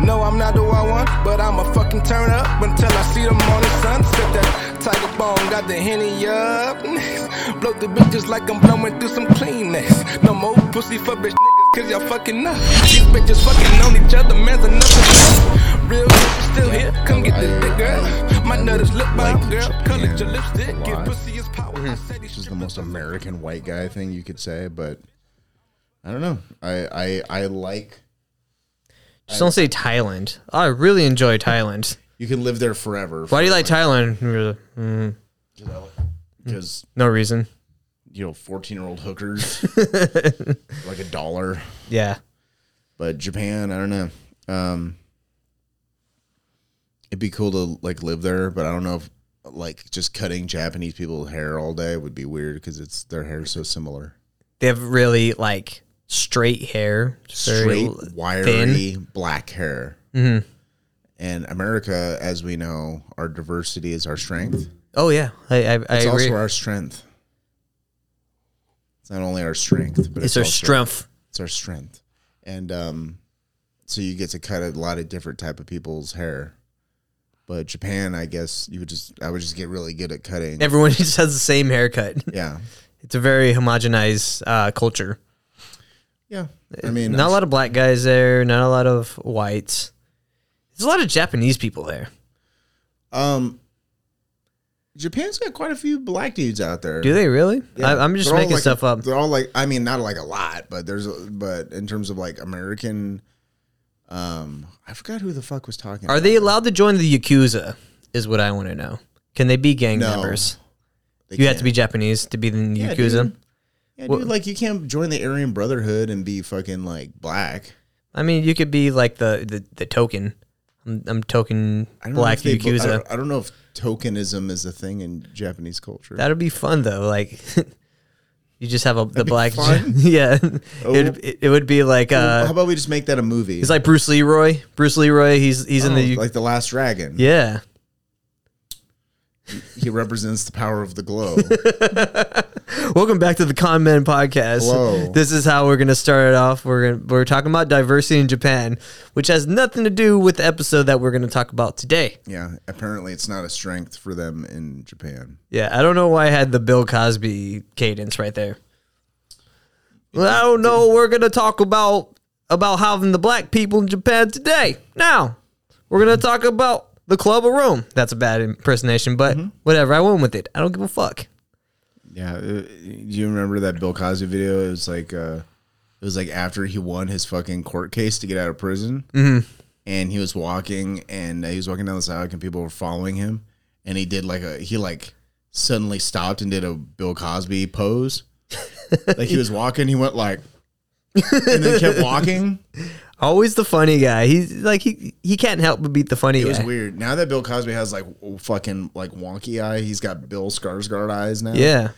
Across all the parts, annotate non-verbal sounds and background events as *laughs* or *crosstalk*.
No, I'm not the wild one, but I'ma fucking turn up until I see the morning sun. Set that tiger bone, got the henny up. *laughs* Blow the bitches like I'm blowing through some Kleenex. No more pussy for bitch niggas, cause y'all fucking up. These bitches fucking on each other, man's enough. Real bitch still here, come get this dick, girl. My nut is lip balm, girl. Color your lipstick, give pussy its power. I mm-hmm. said these is the most American white guy thing you could say, but I don't know. I I, I like Just don't say Thailand. I really enjoy Thailand. *laughs* you can live there forever. Why do you like Thailand? Like, "Mm, Because no reason. you know, fourteen year old hookers *laughs* like a dollar. Yeah. But Japan, I don't know. Um, it'd be cool to like live there, but I don't know if like just cutting Japanese people's hair all day would be weird because it's their hair is so similar. They have really like straight hair. Very Straight, wiry, thin. black hair. Mhm. And America, as we know, our diversity is our strength. Oh yeah, I I, I It's agree. also our strength. It's not only our strength, but it's it's, our strength. It's our strength, and um, so you get to cut a lot of different type of people's hair. But Japan, I guess you would just, I would just get really good at cutting. Everyone *laughs* just has the same haircut. yeah, It's a very homogenized uh, culture. Yeah. I mean, not a lot of black guys there. Not a lot of whites. There's a lot of Japanese people there. um, Japan's got quite a few black dudes out there. Do they really? Yeah. I, I'm just They're making like- stuff up. They're all like, I mean, not like a lot, but there's, a, but in terms of like American, um, I forgot who the fuck was talking. Are about they it. allowed to join the yakuza? Is what I want to know. Can they be gang No. members? They You have to be Japanese to be the Yeah, yakuza. dude. Yeah, dude, like you can't join the Aryan Brotherhood and be fucking like black. I mean, you could be like the the, the token. I'm, I'm token I black they- I yakuza. don't, I don't know if tokenism is a thing in Japanese culture. That'd be fun though. Like *laughs* you just have a the be black. *laughs* yeah, Oh. it, it it would be like uh, How about we just make that a movie? he's like Bruce Leroy. Bruce Leroy. He's he's in Oh, the like the Last Dragon. yeah. he represents the power of the glow. *laughs* Welcome back to the Con Men podcast. Hello. This is how we're gonna start it off. We're gonna, we're talking about diversity in Japan, which has nothing to do with the episode that we're gonna talk about today. yeah, apparently it's not a strength for them in Japan. Yeah, I don't know why I had the Bill Cosby cadence right there. Well, I don't know. We're gonna talk about about having the black people in Japan today. Now, we're gonna talk about the Club of Rome. That's a bad impersonation, but mm-hmm. whatever. I went with it. I don't give a fuck. Yeah, uh, do you remember that Bill Cosby video? It was like uh, it was like after he won his fucking court case to get out of prison, mm-hmm. and he was walking and he was walking down the sidewalk and people were following him, and he did like a he like suddenly stopped and did a Bill Cosby pose, *laughs* like he was walking, he went like, and then kept walking. *laughs* Always the funny guy. He's like he he can't help but beat the funny It guy. was weird. Now that Bill Cosby has like fucking like wonky eye, he's got Bill Skarsgård eyes now. Yeah.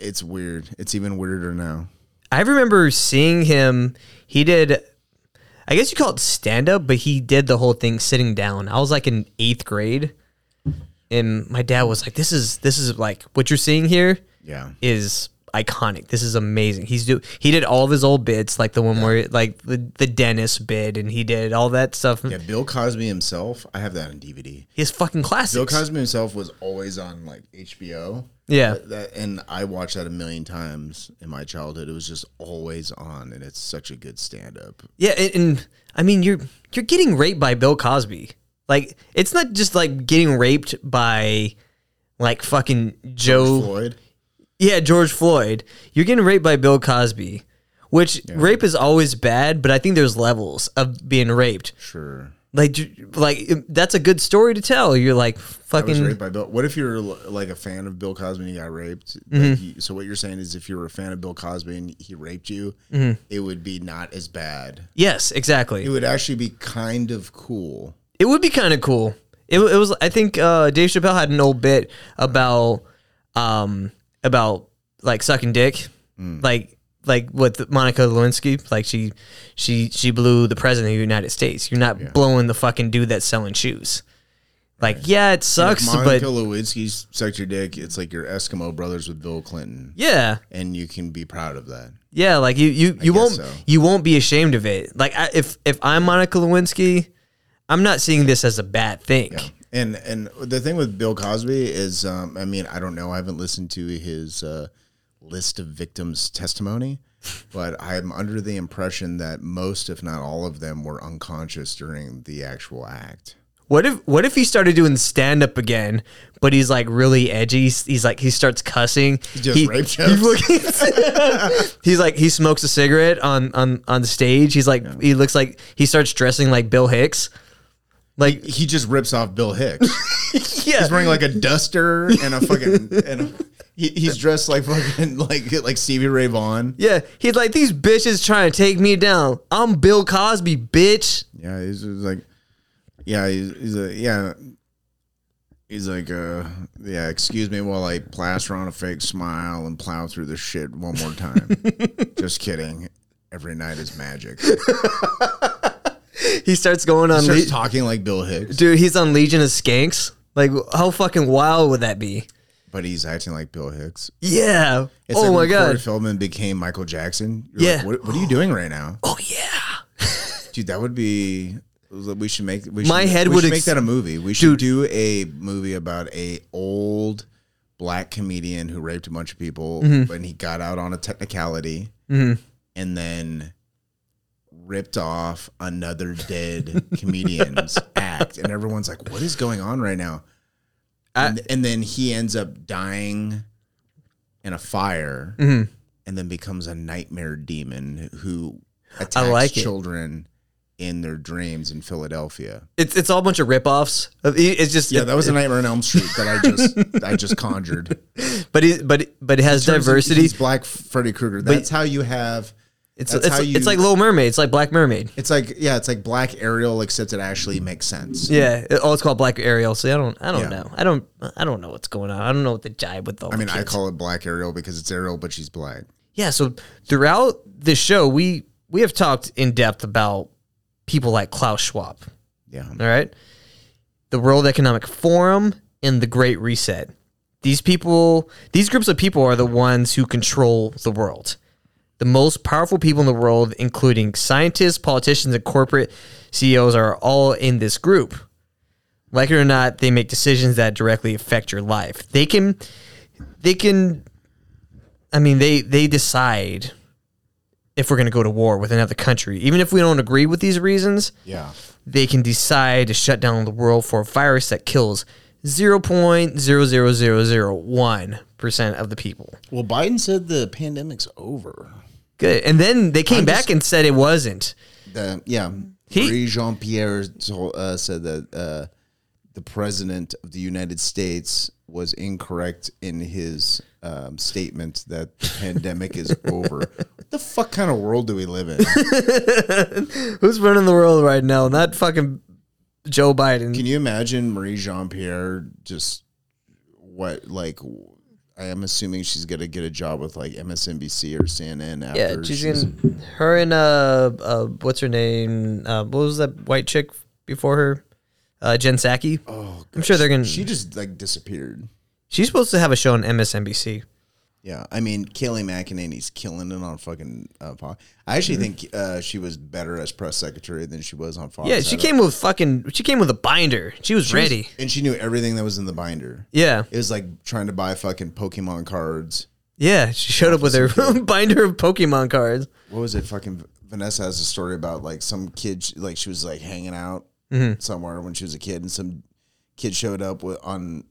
it's weird. It's even weirder now. I remember seeing him. He did, I guess you call it stand up, but he did the whole thing sitting down. I was like in eighth grade, and my dad was like, "This is this is like what you're seeing here Yeah. is iconic. This is amazing." He's do he did all of his old bits, like the one where like the the dentist bit, and he did all that stuff. Yeah, Bill Cosby himself. I have that on DVD. He has fucking classics. Bill Cosby himself was always on like HBO. Yeah. That- that- and I watched that a million times in my childhood. It was just always on, and it's such a good stand up. Yeah, and, and I mean you're you're getting raped by Bill Cosby. Like it's not just like getting raped by like fucking Joe Floyd. Yeah, George Floyd. You're getting raped by Bill Cosby. Which rape is always bad, but I think there's levels of being raped. Sure. Like like that's a good story to tell. You're like I was fucking raped by Bill. What if you're like a fan of Bill Cosby and you got raped? Mm-hmm. Like, he- so what you're saying is, if you were a fan of Bill Cosby and he raped you, Mm-hmm. it would be not as bad. Yes, exactly. It would actually be kind of cool. It would be kind of cool. It, it was. I think uh, Dave Chappelle had an old bit about um about like sucking dick, mm. like like with Monica Lewinsky. Like she she she blew the president of the United States. You're not blowing the fucking dude that's selling shoes. Like yeah, it sucks, If Monica but Lewinsky sucked your dick, it's like your Eskimo brothers with Bill Clinton, yeah, and you can be proud of that. yeah. Like you you you won't so. you won't be ashamed of it. Like I, if if I'm Monica Lewinsky. I'm not seeing this as a bad thing. And and the thing with Bill Cosby is, um, I mean, I don't know. I haven't listened to his uh, list of victims' testimony, *laughs* but I'm under the impression that most, if not all of them, were unconscious during the actual act. What if what if he started doing stand up again, but he's like really edgy. He's, he's like he starts cussing. He just he, rape jokes? *laughs* he's like he smokes a cigarette on on on stage. He's like he looks like he starts dressing like Bill Hicks. Like He just rips off Bill Hicks. *laughs* yeah, He's wearing like a duster and a fucking and a, he, he's dressed like fucking like like Stevie Ray Vaughan. yeah. He's like these bitches trying to take me down. I'm Bill Cosby, bitch. Yeah, he's like, yeah, he's, he's a yeah. He's like, uh, yeah, excuse me while I plaster on a fake smile and plow through this shit one more time. *laughs* just kidding. Every night is magic. *laughs* *laughs* He starts going on. Starts Le- talking like Bill Hicks, Dude, he's on Legion of Skanks. Like, how fucking wild would that be? but he's acting like Bill Hicks. Yeah. It's oh like my when Corey god. Feldman became Michael Jackson. You're Yeah. like, what, what are you doing right now, Oh yeah. *laughs* dude? That would be. We should make. We My should, head we would should ex- make that a movie. We should Dude. do a movie about a old black comedian who raped a bunch of people Mm-hmm. when he got out on a technicality, and then ripped off another dead comedian's *laughs* act, and everyone's like, "What is going on right now?" and, and then he ends up dying in a fire, Mm-hmm. and then becomes a nightmare demon who attacks like it. children in their dreams in Philadelphia. It's it's all a bunch of ripoffs. Of, it's just Yeah, that was a Nightmare on Elm Street that I just *laughs* I just conjured. but he but but it has diversity. He's Black Freddy Krueger. That's how you have. It's that's it's, how you- it's like Little Mermaid. It's like Black Mermaid. It's like yeah, it's like Black Ariel, except it actually makes sense. Yeah. It- oh, it's called Black Ariel. See, I don't I don't Yeah. know. I don't I don't know what's going on. I don't know what the jibe with all. I mean, I call it Black Ariel because it's Ariel, but she's black. Yeah, so throughout the show, we we have talked in depth about people like Klaus Schwab. Yeah, All right, the World Economic Forum and the Great Reset. These people, these groups of people, are the ones who control the world. The most powerful people in the world, including scientists, politicians, and corporate CEOs, are all in this group. Like it or not, they make decisions that directly affect your life. They can, they can I mean, they they decide if we're going to go to war with another country, even if we don't agree with these reasons. yeah. They can decide to shut down the world for a virus that kills zero point zero zero zero zero one percent of the people. Well, Biden said the pandemic's over. Good, and then they came I'm back just- and said it wasn't. The yeah, He- Marie Jean Pierre uh, said that uh, the president of the United States was incorrect in his um, statement that the pandemic is *laughs* over. What the fuck kind of world do we live in? *laughs* Who's running the world right now? Not fucking Joe Biden. Can you imagine Marie Jean Pierre just what like? I am assuming she's gonna get a job with like MSNBC or CNN after. yeah, she's in her and uh, uh, what's her name? Uh, what was that white chick before her? Uh, Jen Psaki. Oh, I'm sure they're gonna. she just like disappeared. she's supposed to have a show on MSNBC. Yeah, I mean, Kayleigh McEnany's killing it on fucking uh, Fox. I actually think uh, she was better as press secretary than she was on Fox. Yeah, she came with fucking. She came with a binder. She was she was- ready. and she knew everything that was in the binder. Yeah, It was like trying to buy fucking Pokemon cards. yeah. She showed up with her *laughs* binder of Pokemon cards. What was it? Fucking Vanessa has a story about like some kid, like she was like hanging out Mm-hmm. somewhere when she was a kid, and some kid showed up with on.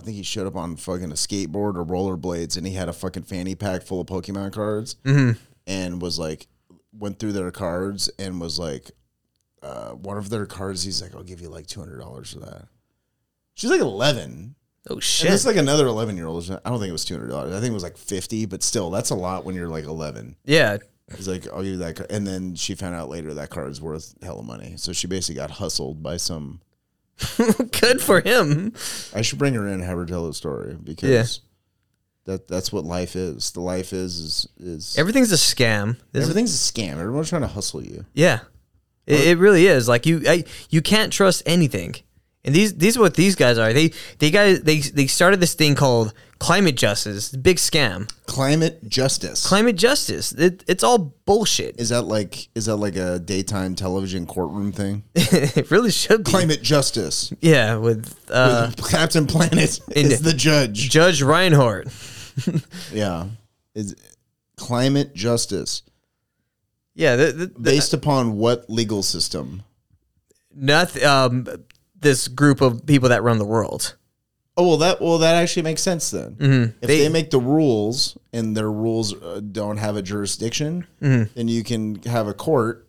I think he showed up on fucking a skateboard or rollerblades, and he had a fucking fanny pack full of Pokemon cards, Mm-hmm. and was like, went through their cards and was like, uh, one of their cards, he's like, I'll give you like two hundred dollars for that. She's like eleven. Oh And shit! it's like another eleven year old. I don't think it was two hundred dollars. I think it was like fifty, but still, that's a lot when you're like eleven. yeah, He's like, I'll give you that. car." And then she found out later that card's worth hella money. So she basically got hustled by some. *laughs* good for him. I should bring her in and have her tell the story because that that's what life is. The life is is is Everything's a scam. This is- everything's a scam. Everyone's trying to hustle you. yeah, it, it really is. Like you, I, you can't trust anything. And these these are what these guys are. They they guys they they started this thing called climate justice. Big scam. Climate justice. Climate justice. It, it's all bullshit. is that like is that like a daytime television courtroom thing? *laughs* it really should be. Climate justice. Yeah, with uh, Captain Planet is the judge. Judge Reinhold. *laughs* Yeah. Is climate justice Yeah, the, the, the, based upon what legal system? nothing. Um, this group of people that run the world. Oh well, that well that actually makes sense then. If they, They- make the rules and their rules uh, don't have a jurisdiction, then you can have a court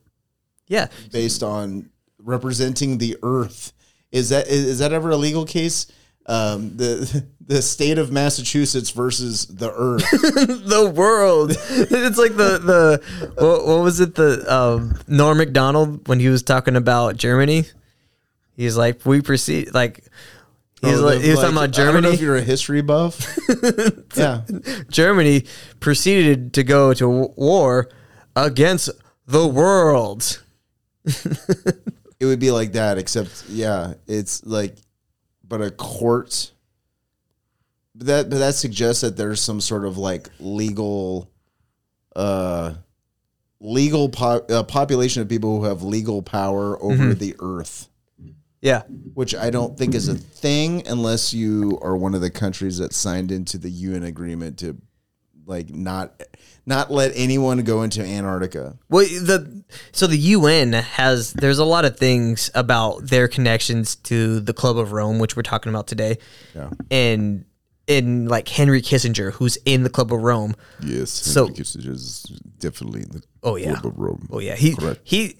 Yeah, based on representing the Earth. Is that is, is that ever a legal case? Um, the *laughs* the state of Massachusetts versus the Earth. *laughs* the world. *laughs* it's like the the what, what was it? The um, Norm Macdonald when he was talking about Germany. He's like, we proceed like. He's Oh, like, he was talking about I don't know Germany. if you're a history buff. *laughs* yeah, Germany proceeded to go to war against the world. it would be like that, except yeah, it's like, but a court. But that but that suggests that there's some sort of like legal, uh, legal po- uh, population of people who have legal power over the earth, Yeah, which I don't think is a thing unless you are one of the countries that signed into the UN agreement to, like, not not let anyone go into Antarctica. Well, the so the UN has there's a lot of things about their connections to the Club of Rome, which we're talking about today, Yeah. and in like Henry Kissinger, who's in the Club of Rome. Yes. So- Henry Kissinger is definitely in the Oh yeah, Club of Rome. oh yeah. He Correct. he,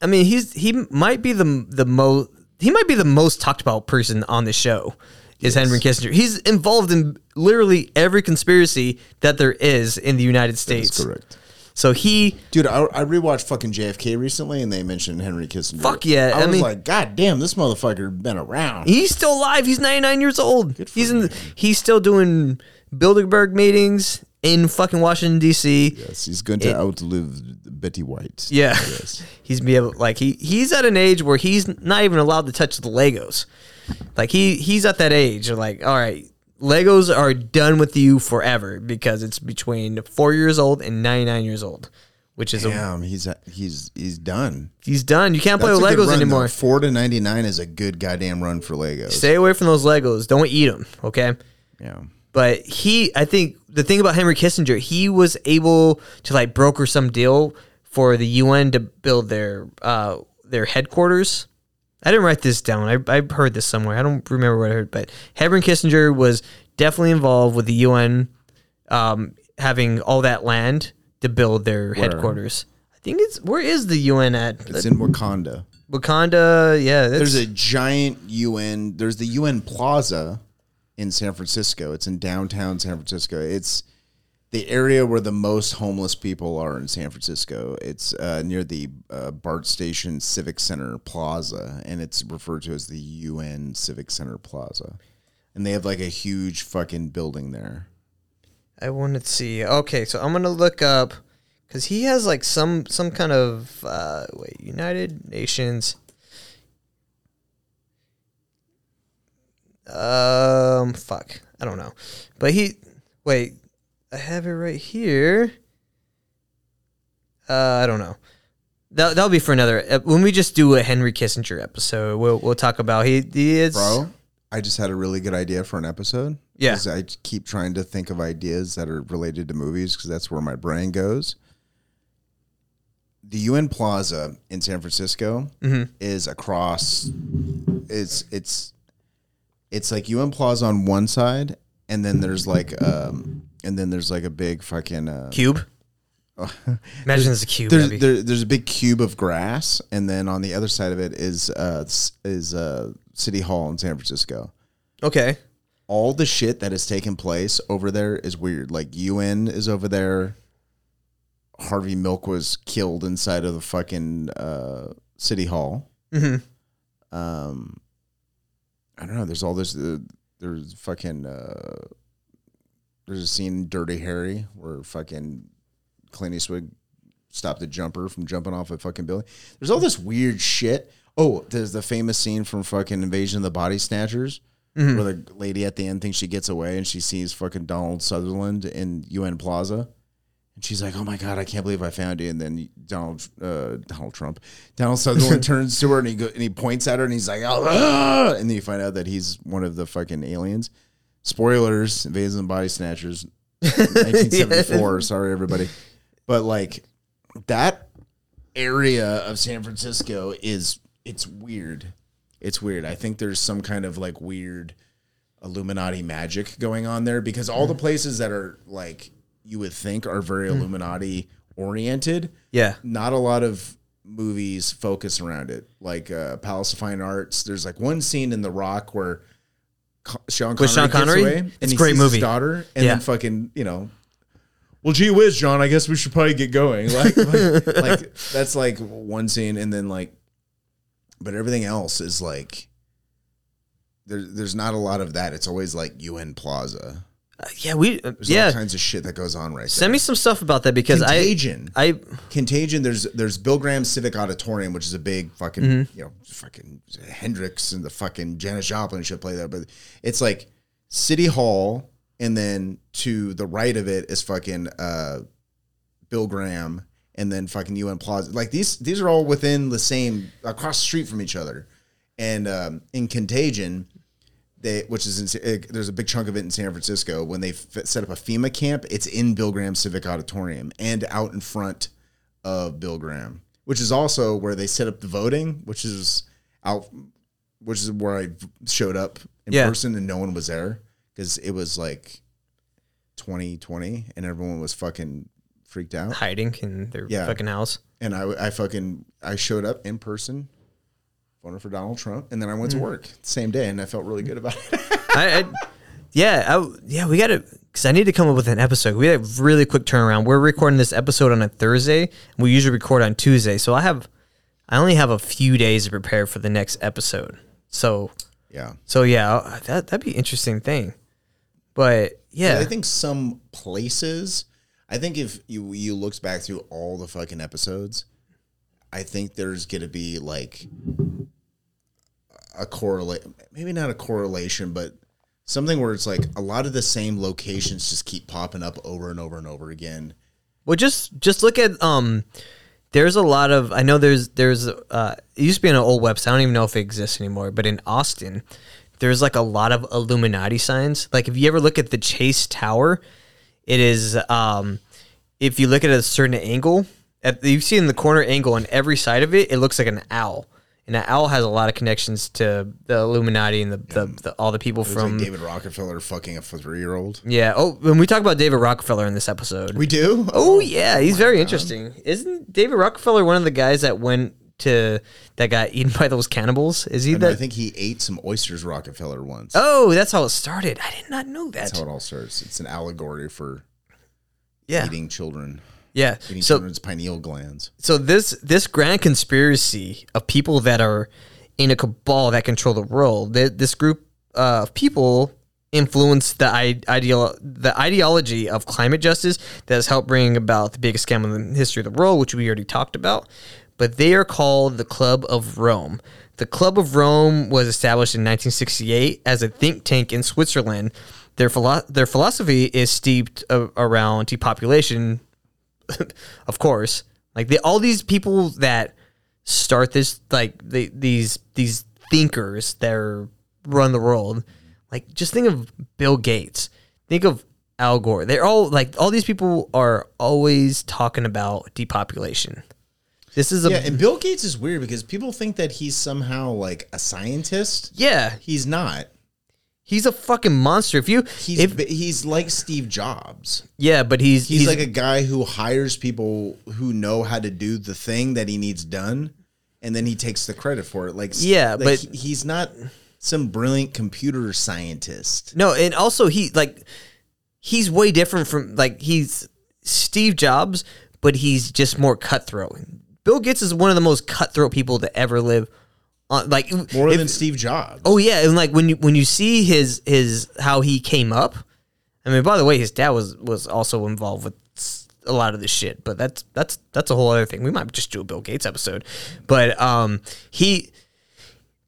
I mean he's he might be the the most he might be the most talked about person on the show. Is Henry Kissinger? He's involved in literally every conspiracy that there is in the United States. That's correct. So he Dude, I, I rewatched fucking JFK recently, and they mentioned Henry Kissinger. Fuck yeah, I, I was mean- like, God damn, this motherfucker been around. He's still alive. He's 99 years old. He's in. He's still doing Bilderberg meetings in fucking Washington D.C. yes, he's going to outlive Betty White. Yeah, *laughs* he's be able like he he's at an age where he's not even allowed to touch the Legos. Like he he's at that age. Like all right, Legos are done with you forever because it's between four years old and 99 years old, which is a, Damn, he's he's he's done. he's done. You can't play with Legos run, though. anymore. Four to ninety nine is a good goddamn run for Legos. Stay away from those Legos. Don't eat them. Okay. yeah. but he i think the thing about henry kissinger he was able to like broker some deal for the un to build their uh their headquarters i didn't write this down i, I heard this somewhere i don't remember what i heard but henry kissinger was definitely involved with the un um, having all that land to build their headquarters i think it's where is the un at It's in Wakanda. wakanda yeah There's a giant UN. There's the UN Plaza in San Francisco. It's in downtown San Francisco. It's the area where the most homeless people are in San Francisco. It's uh, near the uh, BART Station Civic Center Plaza, and it's referred to as the UN Civic Center Plaza. And they have like a huge fucking building there. I want to see. Okay, so I'm gonna look up because he has like some some kind of uh, wait United Nations. Um, fuck, I don't know, but he wait. I have it right here. Uh, I don't know. That that'll be for another. ep- When we just do a Henry Kissinger episode, we'll we'll talk about he he is Bro, I just had a really good idea for an episode. Yeah. I keep trying to think of ideas that are related to movies because that's where my brain goes. The UN Plaza in San Francisco Mm-hmm. is across. It's it's it's like UN Plaza on one side, and then there's like um, and then there's like a big fucking uh, cube. *laughs* Imagine there's a cube. there's that'd be- there, there's a big cube of grass, and then on the other side of it is uh s- is uh City Hall in San Francisco. okay. all the shit that has taken place over there is weird. Like UN is over there. Harvey Milk was killed inside of the fucking uh, city hall. hmm Um, I don't know. There's all this. Uh, there's fucking. Uh, there's a scene in Dirty Harry where fucking Clint Eastwood stopped the jumper from jumping off a fucking building. There's all this weird shit. Oh, there's the famous scene from fucking Invasion of the Body Snatchers, Mm-hmm. where the lady at the end thinks she gets away and she sees fucking Donald Sutherland in UN Plaza, and she's like, "Oh my god, I can't believe I found you." And then Donald uh, Donald Trump, Donald *laughs* Sutherland turns to her and he go, and he points at her and he's like, "Oh," ah!" and then you find out that he's one of the fucking aliens. Spoilers: Invasion of the Body Snatchers, *laughs* 1974. Sorry, everybody, but like that area of San Francisco is it's weird. It's weird. I think there's some kind of like weird Illuminati magic going on there because all the places that are like you would think are very Illuminati oriented, Yeah. not a lot of movies focus around it. Like uh, Palace of Fine Arts, there's like one scene in The Rock where Co- Sean Connery, With Sean Connery? away It's and a he great sees movie. his daughter, and Yeah. then fucking you know well, gee whiz, John, I guess we should probably get going. *laughs* Like, like, like, that's like one scene, and then like, but everything else is like, there, there's not a lot of that. It's always like UN Plaza. Uh, yeah, we uh, There's yeah. all kinds of shit that goes on right Send me some stuff about that because there. Contagion. I I Contagion. There's there's Bill Graham Civic Auditorium, which is a big fucking Mm-hmm. you know fucking Hendrix and the fucking Janis Joplin should play there, but it's like City Hall, and then to the right of it is fucking uh, Bill Graham, and then fucking UN Plaza. Like these these are all within the same across the street from each other, and um, in Contagion. They, which is in, uh, there's a big chunk of it in San Francisco. When they f- set up a FEMA camp, it's in Bill Graham Civic Auditorium and out in front of Bill Graham, which is also where they set up the voting, which is out, which is where I showed up in Yeah. person and no one was there because it was like 2020 and everyone was fucking freaked out. hiding in their Yeah. fucking house. And I, I fucking, I showed up in person, voted for Donald Trump, and then I went to Mm. work the same day and I felt really good about it. *laughs* I, I yeah, I, yeah, we got to because I need to come up with an episode. We have a really quick turnaround. We're recording this episode on a Thursday. And we usually record on Tuesday, so I have, I only have a few days to prepare for the next episode. So, yeah. so yeah, that that'd be an interesting thing. But yeah, I think some places. I think if you you looked back through all the fucking episodes, I think there's gonna be like a correlate, maybe not a correlation, but something where it's like a lot of the same locations just keep popping up over and over and over again. Well, just just look at um. There's a lot of I know there's there's uh it used to be on an old website. I don't even know if it exists anymore. But in Austin, there's like a lot of Illuminati signs. Like if you ever look at the Chase Tower, it is um if you look at a certain angle, at you see in the corner angle on every side of it, it looks like an owl. And owl has a lot of connections to the Illuminati and the, the, the all the people from like David Rockefeller fucking a three year old. yeah. Oh, when we talk about David Rockefeller in this episode, We do. Oh, oh yeah, he's very interesting. Isn't David Rockefeller one of the guys that went to that got eaten by those cannibals? Is he I that? think he ate some oysters Rockefeller once. oh, that's how it started. I did not know that. That's how it all starts. It's an allegory for yeah, eating children, yeah. eating So children's pineal glands. so this this grand conspiracy of people that are in a cabal that control the world. th- This group uh, of people influence the ideal the ideology of climate justice that has helped bring about the biggest scam in the history of the world, which we already talked about. But they are called the Club of Rome. The Club of Rome was established in 1968 as a think tank in Switzerland. Their philo- their philosophy is steeped a- around depopulation, *laughs* of course. Like they, all these people that start this, like they, these these thinkers that are, run the world. Like just think of Bill Gates. Think of Al Gore. They're all like all these people are always talking about depopulation. This is a Yeah, and Bill Gates is weird because people think that he's somehow like a scientist. yeah. He's not. He's a fucking monster. If you He's if he's like Steve Jobs. yeah, but he's He's, like a guy who hires people who know how to do the thing that he needs done, and then he takes the credit for it. Like Yeah, like, but- he- he's not some brilliant computer scientist. No, and also he like he's way different from like he's Steve Jobs, but he's just more cutthroat. Bill Gates is one of the most cutthroat people to ever live. Like More if- than Steve Jobs. oh yeah, and like when you when you see his his how he came up. I mean, by the way, his dad was was also involved with a lot of this shit. But that's that's that's a whole other thing. We might just do a Bill Gates episode. But um, he,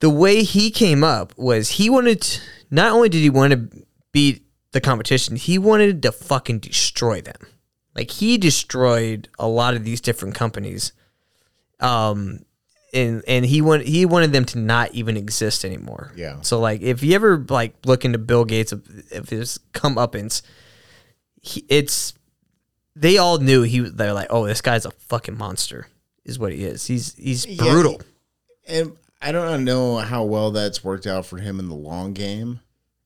the way he came up was he wanted. To, not only did he want to beat the competition, he wanted to fucking destroy them. Like he destroyed a lot of these different companies. Um, and and he want he wanted them to not even exist anymore. Yeah. So like, if you ever like look into Bill Gates, if his comeuppance, he, it's they all knew he. They're like, oh, this guy's a fucking monster. Is what he is. He's he's Yeah, brutal. And I don't know how well that's worked out for him in the long game.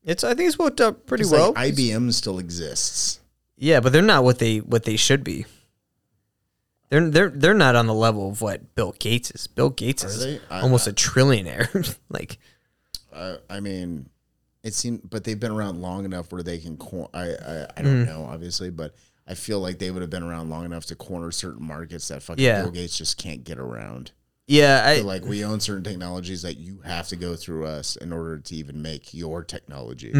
It's I think it's worked out pretty well. like, IBM still exists. yeah, but they're not what they what they should be. They're they're they're not on the level of what Bill Gates is. Bill Gates is they? I- almost a trillionaire. *laughs* like Uh, I mean, it seemed, but they've been around long enough where they can. Cor- I I, I don't Mm. know, obviously, but I feel like they would have been around long enough to corner certain markets that fucking Yeah. Bill Gates just can't get around. yeah, I, So like we own certain technologies that you have to go through us in order to even make your technology.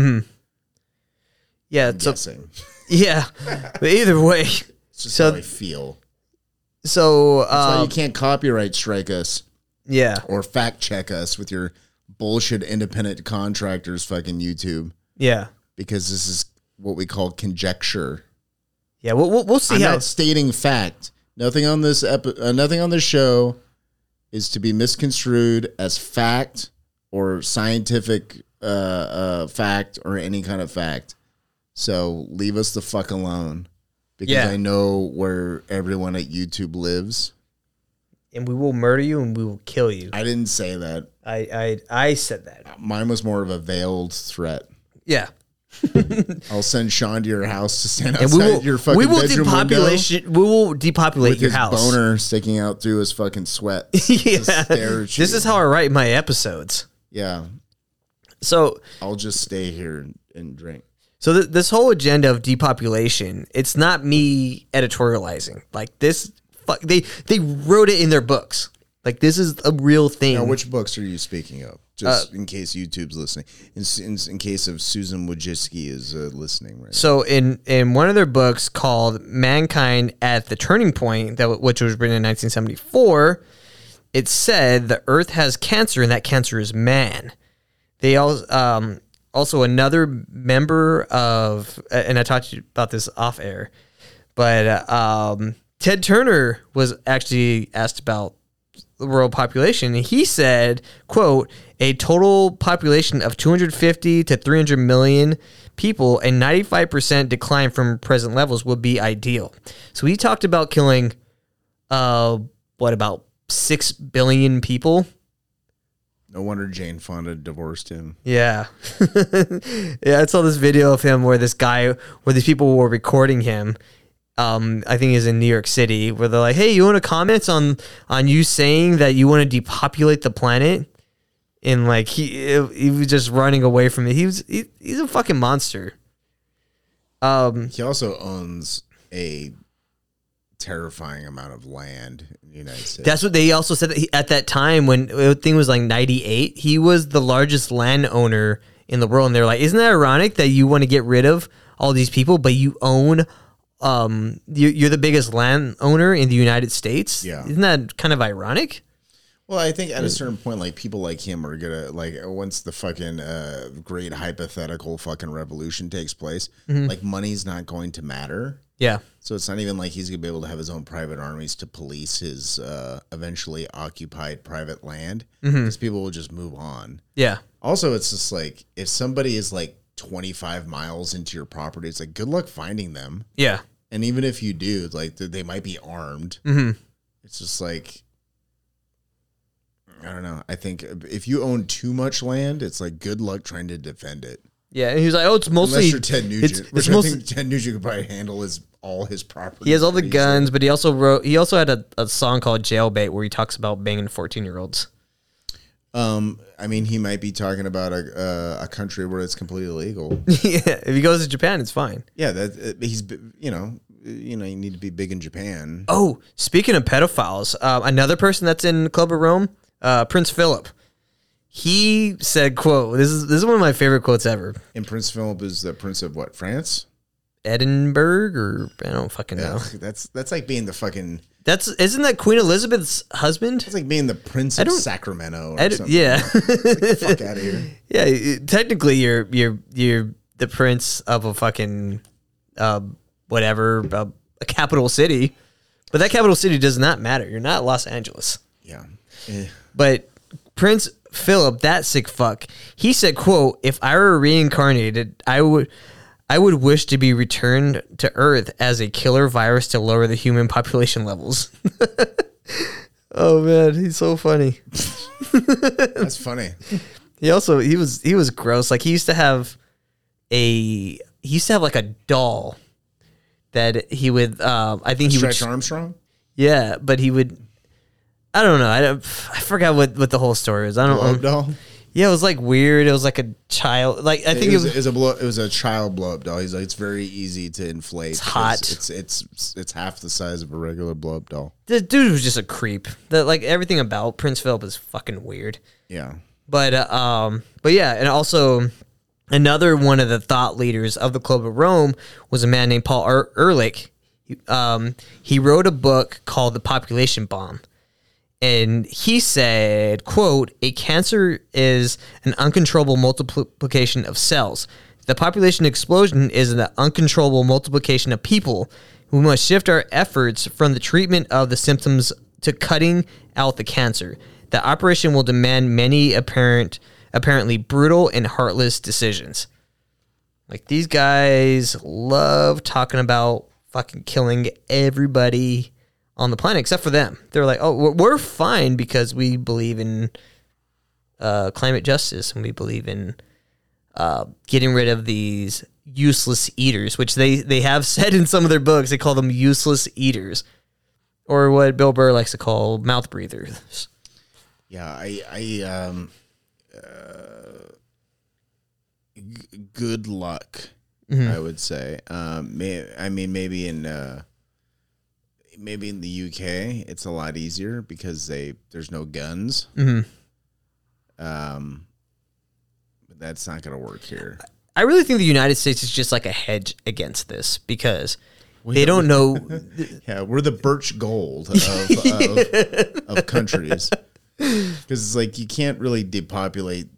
yeah. I'm So guessing. *laughs* yeah, *laughs* but either way, It's just so- how I feel. So That's why um, you can't copyright strike us yeah, or fact check us with your bullshit independent contractors fucking YouTube yeah, because this is what we call conjecture. yeah. We'll we'll, we'll see I'm how. not stating fact. Nothing on this epi- uh, nothing on this show is to be misconstrued as fact or scientific uh, uh, fact or any kind of fact. So leave us the fuck alone because Yeah. I know where everyone at YouTube lives. and we will murder you and we will kill you. I didn't say that. I I I said that. Mine was more of a veiled threat. Yeah. *laughs* I'll send Sean to your house to stand And outside we will your fucking we will bedroom window we will depopulate with your his house. boner sticking out through his fucking sweat. *laughs* yeah. This is how I write my episodes. Yeah, So I'll just stay here and, and drink. So th- this whole agenda of depopulation, it's not me editorializing. Like this fuck they they wrote it in their books. Like this is a real thing. Now, which books are you speaking of? Just Uh, in case YouTube's listening. In, in, in case of Susan Wojcicki is uh, listening right So in in one of their books called "Mankind at the Turning Point," that w- which was written in 1974, it said the Earth has cancer and that cancer is man. They also um, also another member of and I talked to you about this off air, but um, Ted Turner was actually asked about the world population and he said quote a total population of 250 to 300 million people and 95% decline from present levels would be ideal. So he talked about killing uh what about 6 billion people No wonder Jane Fonda divorced him. yeah *laughs* yeah i saw this video of him where this guy where these people were recording him um, I think is in New York City, where they're like, "Hey, you want to comment on on you saying that you want to depopulate the planet?" And like he he was just running away from it. He was he, he's a fucking monster. Um, He also owns a terrifying amount of land in the United States. that's what they also said that he, at that time when the thing was like ninety eight. He was the largest landowner in the world, and they're like, "Isn't that ironic that you want to get rid of all these people, but you own?" Um, you, you're the biggest landowner in the United States. Yeah. isn't that kind of ironic? Well, I think at a certain point, like people like him are gonna like once the fucking uh, great hypothetical fucking revolution takes place, Mm-hmm. like money's not going to matter. Yeah, So it's not even like he's gonna be able to have his own private armies to police his uh, eventually occupied private land Mm-hmm. because people will just move on. yeah. Also, it's just like if somebody is like 25 miles into your property, it's like good luck finding them. Yeah. And even if you do, like they- they might be armed. Mm-hmm. It's just like I don't know. I think if you own too much land, it's like good luck trying to defend it. Yeah. And he was like, oh, it's mostly. Unless you're Ted Nugent, it's- which it's I mostly- think Ted Nugent could probably handle his all his property. he has all the pretty guns, but he also wrote. He also had a, a song called "Jailbait" where he talks about banging fourteen year olds. Um, I mean, he might be talking about a uh, a country where it's completely illegal. *laughs* yeah. If he goes to Japan, it's fine. yeah, that uh, he's you know you know you need to be big in Japan. Oh, speaking of pedophiles, uh, another person that's in Club of Rome, uh, Prince Philip. He said, "quote This is this is one of my favorite quotes ever. And Prince Philip is the prince of what France? Edinburgh or I don't fucking know. Ugh, *laughs* that's that's like being the fucking. That's isn't that Queen Elizabeth's husband? It's like being the Prince of don't- Sacramento. Or something. yeah, fuck out of here. *laughs* yeah. it- Technically, you're you're you're the prince of a fucking uh, whatever uh, a capital city, but that capital city does not matter. You're not Los Angeles. Yeah. Eh. But Prince Philip, that sick fuck, he said, "quote If I were reincarnated, I would." I would wish to be returned to Earth as a killer virus to lower the human population levels. *laughs* oh man, he's so funny. *laughs* That's funny. He also he was he was gross. Like he used to have a he used to have like a doll that he would uh, I think he would Stretch Armstrong. yeah, but he would I don't know. I don't, I forgot what what the whole story was. I don't Blow know. doll. Yeah, it was like weird. It was like a child. Like I think it was, it was, a blow, it was a child blow up doll. He's like it's very easy to inflate. It's hot. It's it's it's half the size of a regular blow up doll. the dude was just a creep. That like everything about Prince Philip is fucking weird. Yeah. But uh, um, but yeah, and also another one of the thought leaders of the Club of Rome was a man named Paul er- Ehrlich. Um, he wrote a book called The Population Bomb, and he said, "quote A cancer is an uncontrollable multiplication of cells. The population explosion is an uncontrollable multiplication of people. We must shift our efforts from the treatment of the symptoms to cutting out the cancer. The operation will demand many apparent, apparently brutal and heartless decisions." Like these guys love talking about fucking killing everybody on the planet except for them. They're like, "Oh, we're- fine because we believe in uh, climate justice and we believe in uh, getting rid of these useless eaters, which they they have *laughs* said in some of their books. They call them useless eaters, or what Bill Burr likes to call mouth breathers. Yeah, I, I, um, uh, g- good luck. Mm-hmm. I would say. Um, may, I mean, maybe in, uh, maybe in the UK, it's a lot easier because they there's no guns. Mhm. Um, but that's not gonna work here. I really think the United States is just like a hedge against this because they don't know. *laughs* Yeah, we're the birch gold of of, *laughs* of countries because it's like you can't really depopulate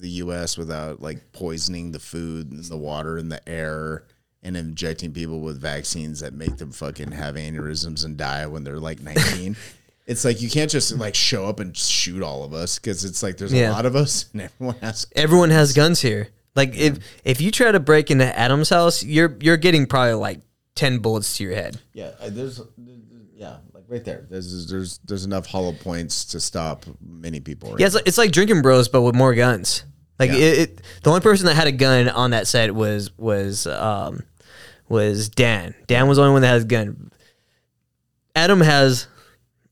the U.S. without like poisoning the food and the water and the air and injecting people with vaccines that make them fucking have aneurysms and die when they're like 19. *laughs* it's like you can't just like show up and shoot all of us because it's like there's Yeah. a lot of us and everyone has. *laughs* everyone has guns here. Like if if you try to break into Adam's house, you're you're getting probably like ten bullets to your head. Yeah, there's yeah, like right there. There's there's there's enough hollow points to stop many people. Right Yeah, it's like, it's like drinking bros, but with more guns. Like Yeah. it, it, the only person that had a gun on that set was was um was Dan. Dan was the only one that has a gun. Adam has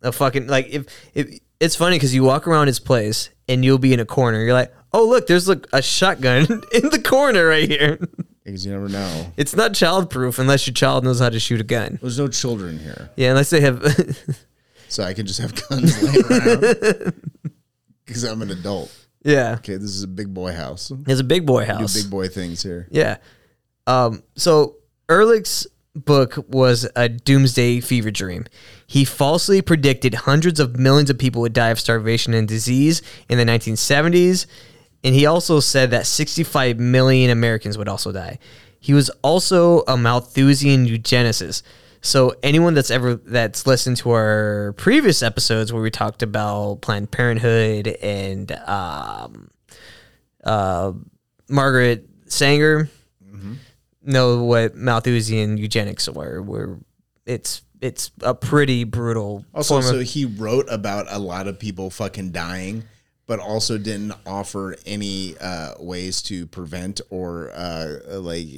a fucking like if if it's funny because you walk around his place and you'll be in a corner. You're like, oh look, there's like a shotgun *laughs* in the corner right here. because you never know. It's not childproof unless your child knows how to shoot a gun. There's no children here, Yeah, unless they have. *laughs* so I can just have guns *laughs* laying around because I'm an adult. yeah, Okay, this is a big boy house. Do it's a big boy house. big boy things here. Yeah. Um, so Ehrlich's book was a doomsday fever dream. He falsely predicted hundreds of millions of people would die of starvation and disease in the 1970s, and he also said that 65 million Americans would also die. He was also a Malthusian eugenicist. So anyone that's ever that's listened to our previous episodes where we talked about Planned Parenthood and um, uh, Margaret Sanger know what Malthusian eugenics were. Where it's it's a pretty brutal. Also, so of, he wrote about a lot of people fucking dying, but also didn't offer any uh, ways to prevent or uh, like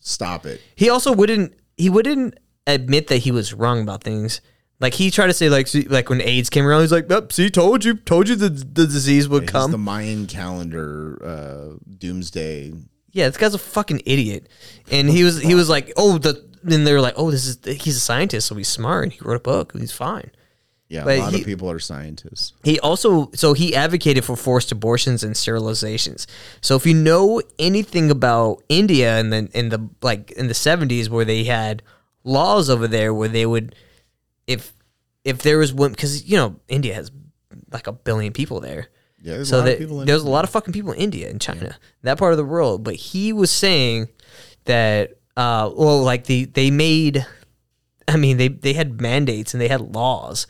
stop it. he also wouldn't he wouldn't admit that he was wrong about things. Like he tried to say like see, like when AIDS came around, he's like, oh, "See, told you, told you the the disease would He's come." the Mayan calendar uh, doomsday. Yeah, this guy's a fucking idiot. And he was he was like, "Oh, the." Then they were like, "Oh, this is he's a scientist, so he's smart. and He wrote a book. He's fine." Yeah, But a lot he- of people are scientists. He also so he advocated for forced abortions and sterilizations. So if you know anything about India and then in the like in the seventies where they had laws over there where they would if if there was one because you know India has like a billion people there. Yeah, there's a So lot that, of people in there's a lot of fucking people in India and China, that part of the world. But he was saying that, uh, well, like the they made, I mean, they they had mandates and they had laws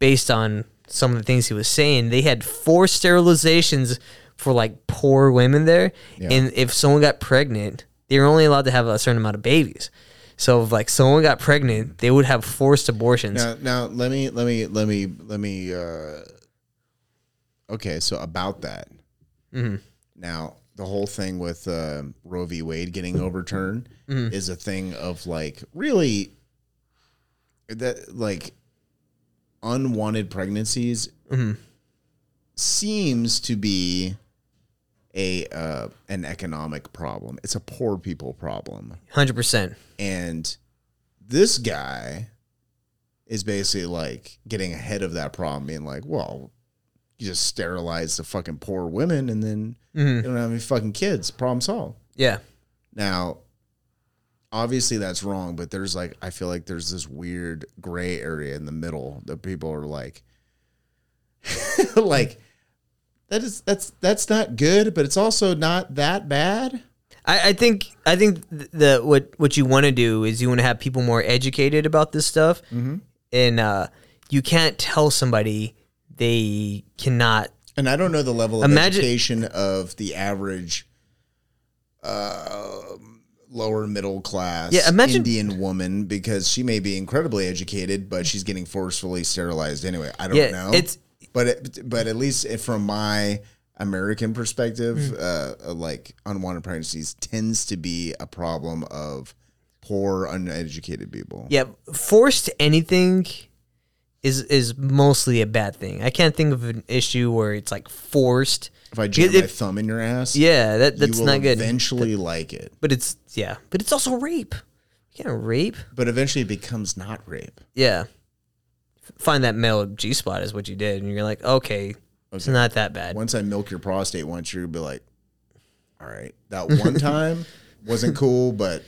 based on some of the things he was saying. They had forced sterilizations for like poor women there, and if someone got pregnant, they were only allowed to have a certain amount of babies. So if like someone got pregnant, they would have forced abortions. Now, now let me let me let me let me. Uh, okay, so about that. Mm-hmm. Now the whole thing with uh, Roe v. Wade getting overturned Mm-hmm. is a thing of like really that like unwanted pregnancies Mm-hmm. seems to be a uh, an economic problem. It's a poor people problem. Hundred percent. And this guy is basically like getting ahead of that problem, being like, well, you just sterilize the fucking poor women and then you don't have any fucking kids. Problem solved. Yeah. Now, obviously that's wrong, but there's like, I feel like there's this weird gray area in the middle that people are like, *laughs* like, that is that's that's not good, but it's also not that bad. I, I think I think th- the what what you want to do is you want to have people more educated about this stuff, and uh, you can't tell somebody they cannot. And I don't know the level of Imagine- education of the average uh, lower middle class Yeah, imagine- Indian woman because she may be incredibly educated, but she's getting forcefully sterilized anyway. I don't Yeah, know. it's- but it, but at least from my American perspective, Mm. uh, uh, like unwanted pregnancies tends to be a problem of poor uneducated people. Yeah, forced anything is is mostly a bad thing. I can't think of an issue where it's like forced. If I jam It- my thumb in your ass, Yeah, that that's not good. eventually like it. but it's yeah, but it's also rape. You can't rape. But eventually it becomes not rape. Yeah. Find that male G spot is what you did, and you're like, okay, it's not that bad. once I milk your prostate once, you'll be like, all right, that one *laughs* time wasn't cool, but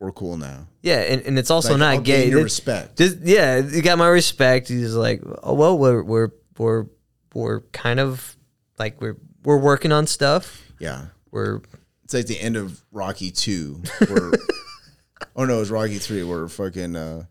we're cool now. Yeah, and, and it's also Like, not I'll gay. your It- respect. Just yeah, you got my respect. He's like, oh well, we're we're we're we're kind of like we're we're working on stuff. Yeah. We're It's like the end of Rocky 2 where *laughs* Oh no, it was Rocky 3 where fucking uh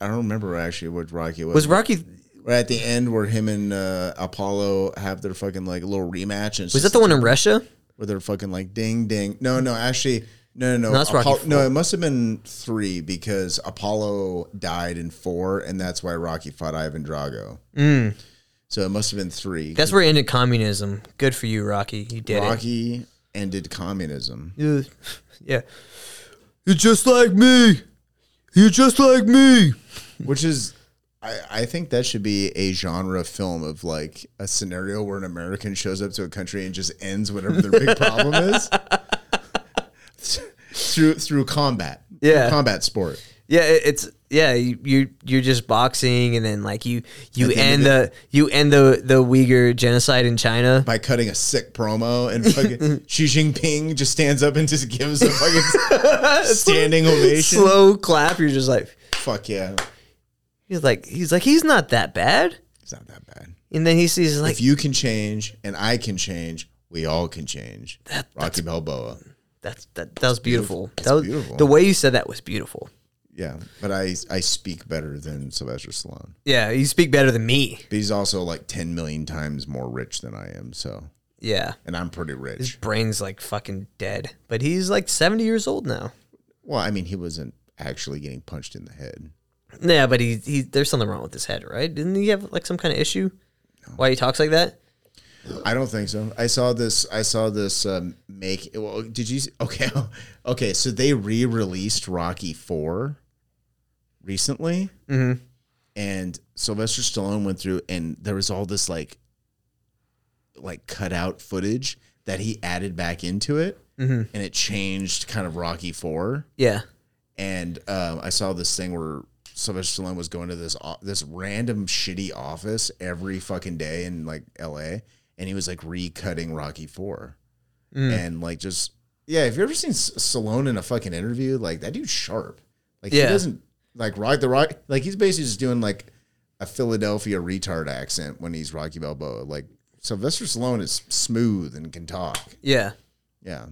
I don't remember actually what Rocky was. was Rocky. right at the end where him and uh, Apollo have their fucking like little rematch and Was that the one in Russia? where they're fucking like ding ding. No, no, actually, no, no, no. No, Apollo- no, it must have been three because Apollo died in four, and that's why Rocky fought Ivan Drago. So it must have been three. Mm. That's where it ended communism. Good for you, Rocky. You did Rocky ended communism. it. *laughs* Yeah. You're just like me. You're just like me. which is I, I think that should be a genre film of like a scenario where an American shows up to a country and just ends whatever their big *laughs* problem is through through combat. Yeah. combat sport. Yeah, it- it's yeah. You you you're just boxing, and then like you you the end the you end the the Uyghur genocide in China. By cutting a sick promo and fucking *laughs* Xi Jinping just stands up and just gives a fucking *laughs* standing ovation. Slow clap. You're just like Fuck yeah. he's like he's like he's not that bad. he's not that bad. And then he sees like If you can change and I can change, we all can change. that, Rocky Balboa. That's that that was beautiful. It's That was beautiful. the way you said that was beautiful. Yeah, but I I speak better than Sylvester Stallone. Yeah, you speak better than me. But he's also like 10 million times more rich than I am. So, Yeah. and I'm pretty rich. His brain's like fucking dead. But he's like 70 years old now. Well, I mean, he wasn't actually getting punched in the head. Yeah, but he, he there's something wrong with his head, right? Didn't he have like some kind of issue? Why he talks like that? I don't think so. I saw this. I saw this um, make. Well, did you? *laughs* Okay, okay. So they re-released Rocky Four recently, Mhm. and Sylvester Stallone went through, and there was all this like, like cut out footage that he added back into it, Mhm. and it changed kind of Rocky Four. Yeah. and um, I saw this thing where Sylvester Stallone was going to this o- this random shitty office every fucking day in like L.A. and he was like recutting Rocky Four, mm. and like just yeah. If you ever seen S- Stallone in a fucking interview, like that dude's sharp. Like Yeah. he doesn't like rock the rock. Like he's basically just doing like a Philadelphia retard accent when he's Rocky Balboa. Like Sylvester Stallone is smooth and can talk. Yeah. Yeah,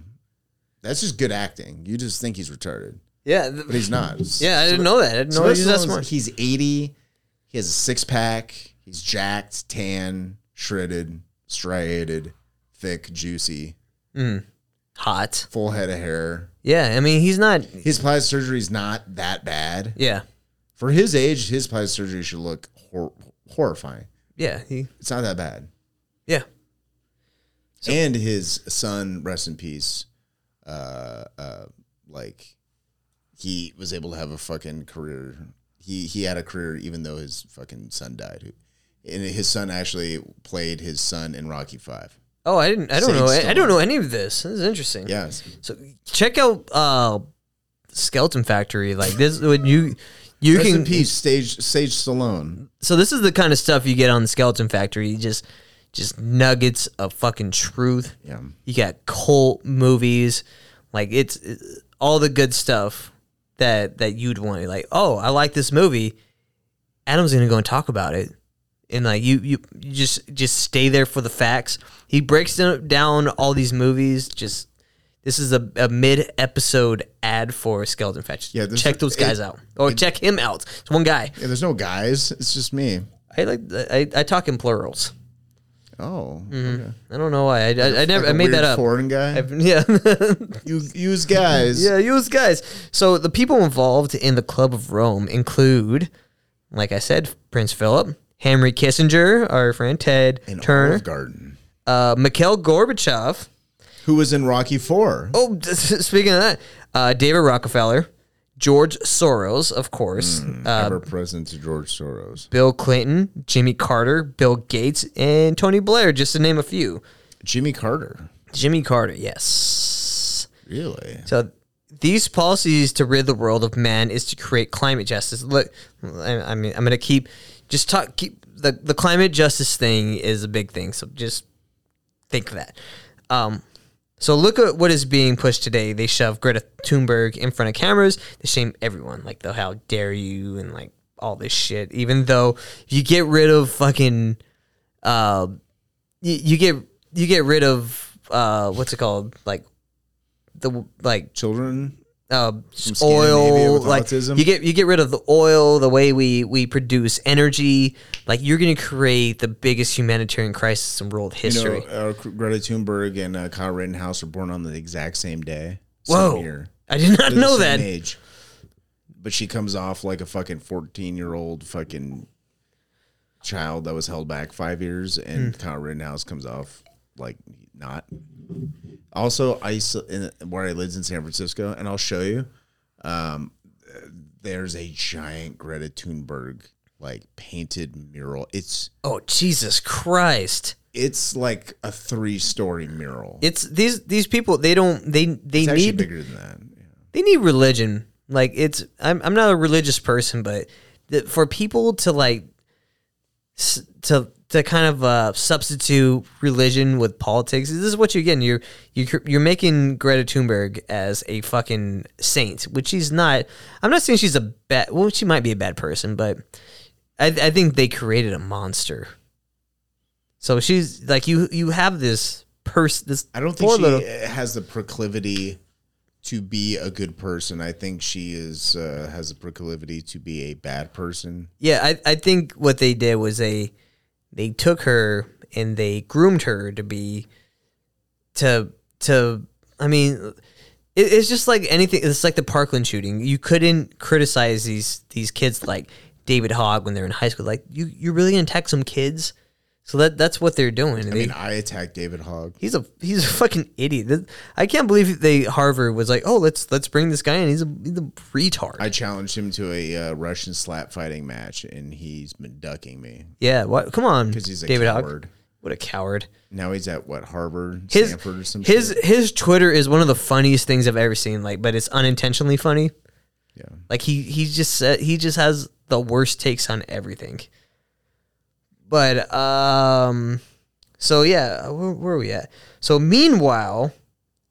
that's just good acting. You just think he's retarded, Yeah. but he's not. *laughs* Yeah, I didn't know that. I didn't know he was Sylvester that smart. He's 80. He has a six pack. He's jacked, tan, shredded, striated, thick, juicy, Hot. full head of hair. Yeah, I mean he's not. His plastic surgery is not that bad. Yeah. For his age, his plastic surgery should look hor- horrifying. Yeah. He. It's not that bad. Yeah. and his son, rest in peace, uh, uh, like he was able to have a fucking career. He he had a career even though his fucking son died. And his son actually played his son in Rocky Five. Oh, I didn't. I don't know. I, I don't know any of this. This is interesting. Yes, So check out uh, Skeleton Factory. Like this, when you you rest can. in peace, Sage Sage Stallone. So this is the kind of stuff you get on the Skeleton Factory. Just just nuggets of fucking truth. Yeah, You got cult movies, like it's, it's all the good stuff that that you'd want. Like, oh, I like this movie. Adam's gonna go and talk about it, and like you, you, you just just stay there for the facts. He breaks down, all these movies. Just this is a, a mid episode ad for Skeleton Factory. Yeah, check those guys it- out, or check him out. It's one guy. yeah. There's no guys. It's just me. I like I, I talk in plurals. Oh, Mm-hmm. okay. I don't know why. I, I, I never Like I made that up. Foreign guy. I've- *laughs* yeah. you use guys. Yeah, use guys. So the people involved in the Club of Rome include, like I said, Prince Philip, Henry Kissinger, our friend Ted in Turner, Olive Garden. uh, Mikhail Gorbachev. Who was in Rocky Four? Oh, *laughs* speaking of that, uh, David Rockefeller, George Soros, of course, uh, Ever present to George Soros. Bill Clinton, Jimmy Carter, Bill Gates, and Tony Blair, just to name a few. Jimmy Carter. Jimmy Carter, yes. Really? So these policies to rid the world of man is to create climate justice. Look, I, I mean, I'm gonna keep just talk. Keep the the climate justice thing is a big thing. So just think of that. Um, so look at what is being pushed today. They shove Greta Thunberg in front of cameras. They shame everyone. Like the how dare you and like all this shit. Even though you get rid of fucking, uh, you, you get you get rid of uh, what's it called? Like the like Children? Uh, oil like autism? you get you get rid of the oil the way we we produce energy like you're gonna create the biggest humanitarian crisis in world You history know, uh, Greta Thunberg and uh, Kyle Rittenhouse were born on the exact same day. Same whoa year. i did not They're know that Age. But she comes off like a fucking 14 year old fucking child that was held back five years, and Hmm. Kyle Rittenhouse comes off like not. Also, I used to, in, where I lived in San Francisco, and I'll show you. Um, there's a giant Greta Thunberg like painted mural. It's oh jesus christ it's like a three story mural. it's these these people they don't they they It's need bigger than that. Yeah. they need religion like it's i'm, I'm not a religious person but the, for people to like to to kind of uh, substitute religion with politics this is what you're getting you're you're, you're making greta thunberg as a fucking saint which she's not i'm not saying she's a bad well she might be a bad person but i, I think they created a monster so she's like you you have this person this I don't think she little- has the proclivity to be a good person. I think she is uh, has the proclivity to be a bad person. Yeah, I, I think what they did was they they took her and they groomed her to be to to I mean it, it's just like anything it's like the Parkland shooting. You couldn't criticize these these kids like David Hogg when they're in high school. Like you you're really gonna attack some kids? So that that's what they're doing. I They- mean, I attacked David Hogg. he's a he's a fucking idiot. I can't believe they Harvard was like, oh let's let's bring this guy in. He's a he's a retard. I challenged him to a uh, Russian slap fighting match, and he's been ducking me yeah, what? Come on, because he's a David Hogg. coward. What a coward. Now he's at what Harvard, his Stanford, or some his shit. his Twitter is one of the funniest things I've ever seen. Like, but it's unintentionally funny. Yeah, Like he he just said he just has the worst takes on everything. But um, so yeah, where, where are we at? So meanwhile,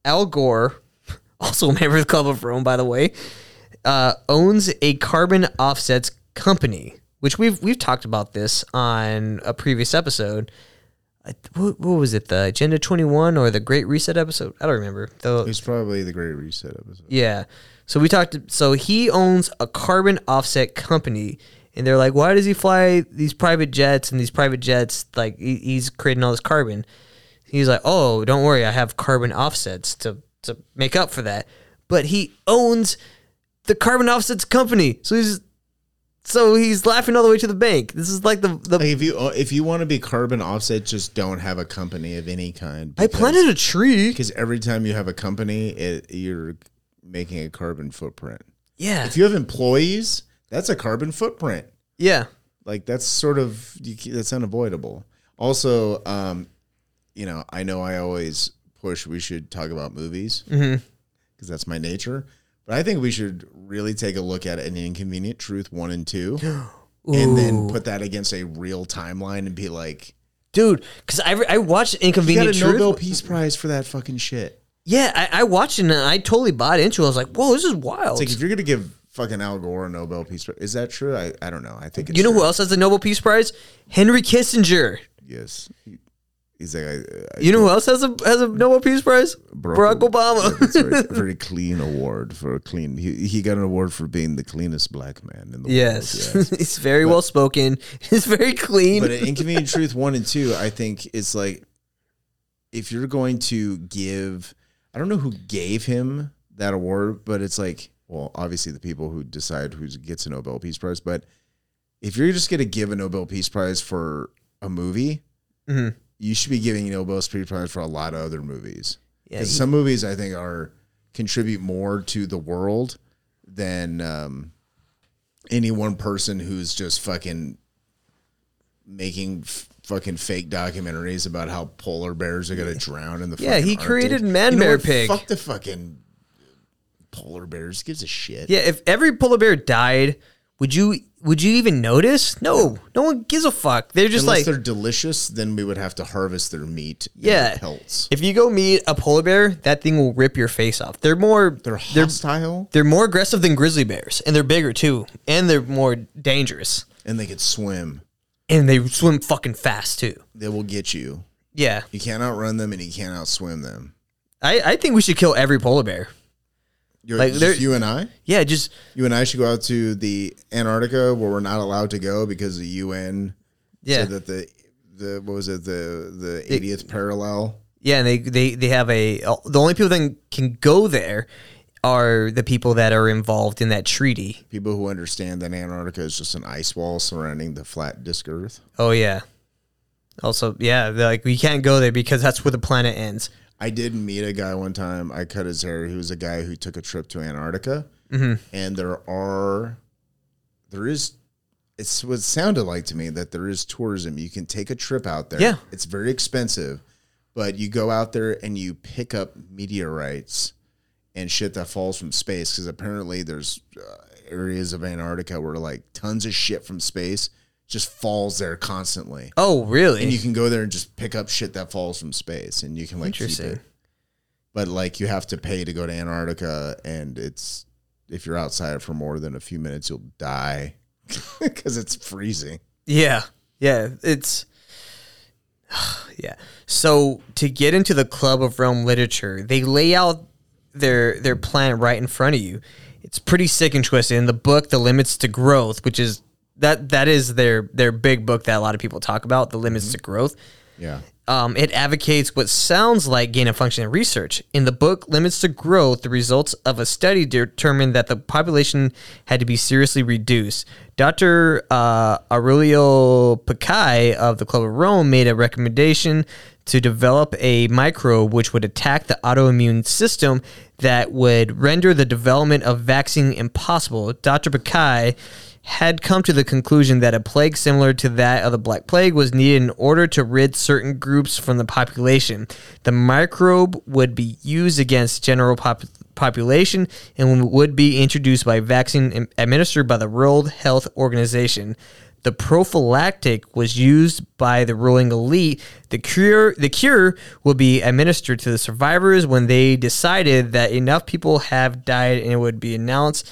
Al Gore, *laughs* also a member of the Club of Rome, by the way, uh, owns a carbon offsets company, which we've we've talked about this on a previous episode. What, what was it? The Agenda Twenty One or the Great Reset episode? I don't remember. The It's probably the Great Reset episode. yeah. So we talked. So he owns a carbon offset company, and they're like, why does he fly these private jets and these private jets? Like he's creating all this carbon. He's like, oh, don't worry, I have carbon offsets to to make up for that. But he owns the carbon offsets company, so he's so he's laughing all the way to the bank. This is like the the. Like if you uh, if you want to be carbon offset, just don't have a company of any kind. I planted a tree. because every time you have a company, it, you're making a carbon footprint. Yeah, If you have employees, that's a carbon footprint. yeah, Like that's sort of you, that's unavoidable. Also, um, you know, I know I always push we should talk about movies because that's my nature. But I think we should really take a look at an inconvenient truth one and two, *gasps* and then put that against a real timeline and be like, dude. Because I I watched "You got Inconvenient a Truth. Nobel Peace Prize for that fucking shit." Yeah, I, I watched it and I totally bought into it. I was like, whoa, this is wild. It's like if you're gonna give fucking Al Gore a Nobel Peace Prize, is that true? I, I don't know. I think it's you know true. who else has the Nobel Peace Prize? Henry Kissinger. Yes, he's like I, I You know who else has a has a Nobel Peace Prize? Barack, Obama. It's a very, clean award for a clean. He, he got an award for being the cleanest black man in the yes, world. Yes. *laughs* he's very well spoken. *laughs* He's very clean. but Inconvenient Truth one and two, I think it's like if you're going to give, I don't know who gave him that award, but it's like, well, obviously the people who decide who gets a Nobel Peace Prize, but if you're just going to give a Nobel Peace Prize for a movie, Mhm. you should be giving a Nobel Peace Prize for a lot of other movies. Yeah, Because he- some movies I think are contribute more to the world than um, any one person who's just fucking making f- fucking fake documentaries about how polar bears are gonna drown in the fucking Yeah, he Arctic. created Man You know Bear what? Pig. Fuck the fucking polar bears. Gives a shit. yeah, if every polar bear died, would you would you even notice? No, no one gives a fuck. They're just Unless like they're delicious, then we would have to harvest their meat. and yeah. their pelts. If you go meet a polar bear, that thing will rip your face off. They're more They're they're hostile they're more aggressive than grizzly bears, and they're bigger too, and they're more dangerous, and they could swim. and they swim fucking fast too. They will get you. Yeah, You can't outrun them, and you can't outswim them. I, I think we should kill every polar bear. You're, Like, just you and I. Yeah, just You and I should go out to the Antarctica where we're not allowed to go because the UN yeah, said that the the what was it the the 80th parallel. yeah. And they, they they have a the only people that can go there are the people that are involved in that treaty. People who understand that Antarctica is just an ice wall surrounding the flat disk Earth. Oh yeah. Also, yeah, like we can't go there because that's where the planet ends. I did meet a guy one time. I cut his hair. He was a guy who took a trip to Antarctica, Mm-hmm. and there are, there is, it's what it sounded like to me that there is tourism. You can take a trip out there. Yeah. it's very expensive, but you go out there and you pick up meteorites and shit that falls from space because apparently there's uh, areas of Antarctica where like tons of shit from space just falls there constantly. Oh really? And you can go there and just pick up shit that falls from space, and you can like keep it. But like you have to pay to go to Antarctica, and it's if you're outside for more than a few minutes, you'll die *laughs* because it's freezing. Yeah. Yeah. It's *sighs* yeah. So to get into the Club of Rome literature, they lay out their their plan right in front of you. It's pretty sick and twisted. In the book, The Limits to Growth, which is that that is their their big book that a lot of people talk about, The Limits to Growth. Yeah, Um, it advocates what sounds like gain of function research. In the book Limits to Growth, the results of a study determined that the population had to be seriously reduced. Dr. Uh, Aurelio Peccei of the Club of Rome made a recommendation to develop a microbe which would attack the autoimmune system that would render the development of vaccine impossible. Dr. Peccei had come to the conclusion that a plague similar to that of the Black Plague was needed in order to rid certain groups from the population. The microbe would be used against general pop- population and would be introduced by vaccine administered by the World Health Organization. The prophylactic was used by the ruling elite. The cure, the cure will be administered to the survivors when they decided that enough people have died and it would be announced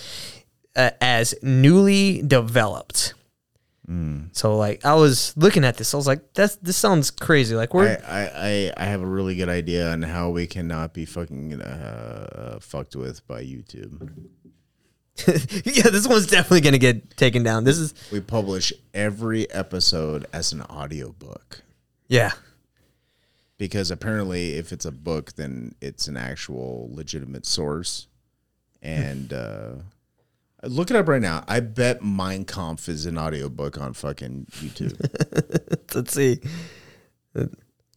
uh, as newly developed. So like I was looking at this, I was like, "That's this sounds crazy." Like we're I, I, I have a really good idea on how we cannot be fucking uh, fucked with by YouTube. *laughs* yeah, this one's definitely gonna get taken down. This is We publish every episode as an audiobook. yeah, because apparently if it's a book then it's an actual legitimate source and *laughs* uh look it up right now i bet mein kampf is an audiobook on fucking youtube *laughs* let's see.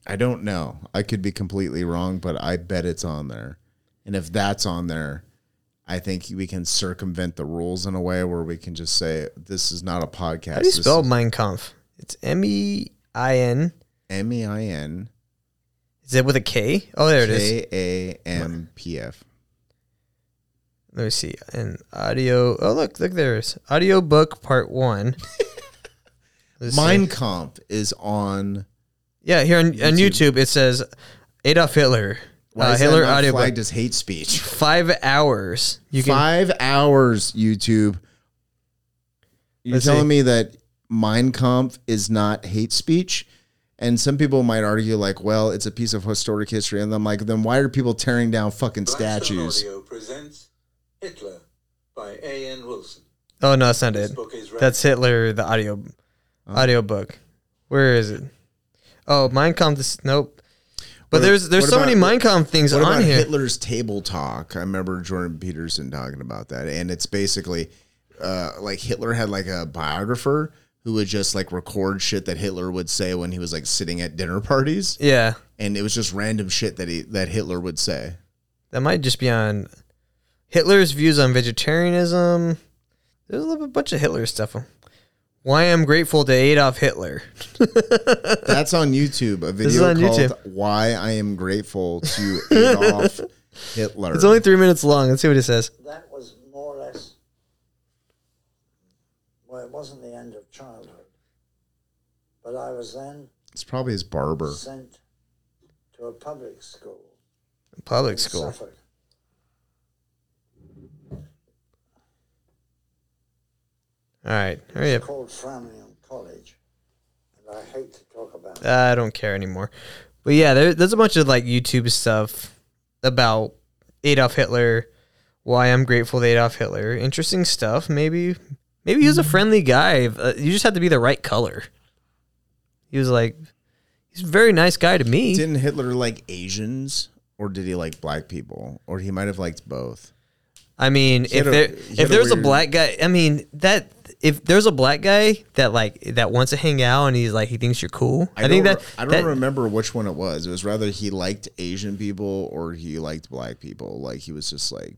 i don't know i could be completely wrong but i bet it's on there and if that's on there i think we can circumvent the rules in a way where we can just say this is not a podcast How do you This spell is Mein Kampf? It's M E I N. m-e-i-n Is it with a K? Oh, there it is. k-a-m-p-f Let me see. And audio. Oh, look, look, there it is. Audio book part one. *laughs* Let's see. mein kampf is on Yeah, here on, on YouTube it says Adolf Hitler. Why Uh, is Hitler that audio book. flagged as hate speech? *laughs* Five hours. You can. Five hours, YouTube. You're telling see. me that Mein Kampf is not hate speech? And some people might argue, like, well, it's a piece of historic history. And I'm like, then why are people tearing down fucking Blackstone statues? Audio presents Hitler by A.N. Wilson. Oh no, that's not This it. book is That's Hitler, the audio audio book. Where is it? Oh, Mein Kampf. This, nope. But What- there's there's so about- many Mein Kampf things What on about here. Hitler's table talk? I remember Jordan Peterson talking about that, and it's basically uh, like Hitler had like a biographer who would just like record shit that Hitler would say when he was like sitting at dinner parties, Yeah, and it was just random shit that he that Hitler would say. that might just be on Hitler's views on vegetarianism. There's a little bunch of Hitler stuff. Why I'm grateful to Adolf Hitler. *laughs* That's on YouTube. A video on called YouTube. "Why I Am Grateful to *laughs* Adolf Hitler." It's only three minutes long. Let's see what it says. that was more or less, well, it wasn't the end of childhood. But I was then It's probably his barber. sent to a public school Public school. Suffolk. All right, hurry up. It's called Framlingham College. And I hate to talk about it. I don't care anymore. But yeah, there, there's a bunch of like YouTube stuff about Adolf Hitler. Why I'm grateful to Adolf Hitler. Interesting stuff. Maybe, maybe he was a friendly guy. Uh, you just had to be the right color. He was like, he's a very nice guy to me. Didn't Hitler like Asians, or did he like black people, or he might have liked both? I mean, had if a- there he if had a there's a weird- black guy, I mean that if there's a black guy that like that wants to hang out and he's like he thinks you're cool. I, think don't that re- I don't that- remember which one it was. It was rather he liked Asian people or he liked black people. Like he was just like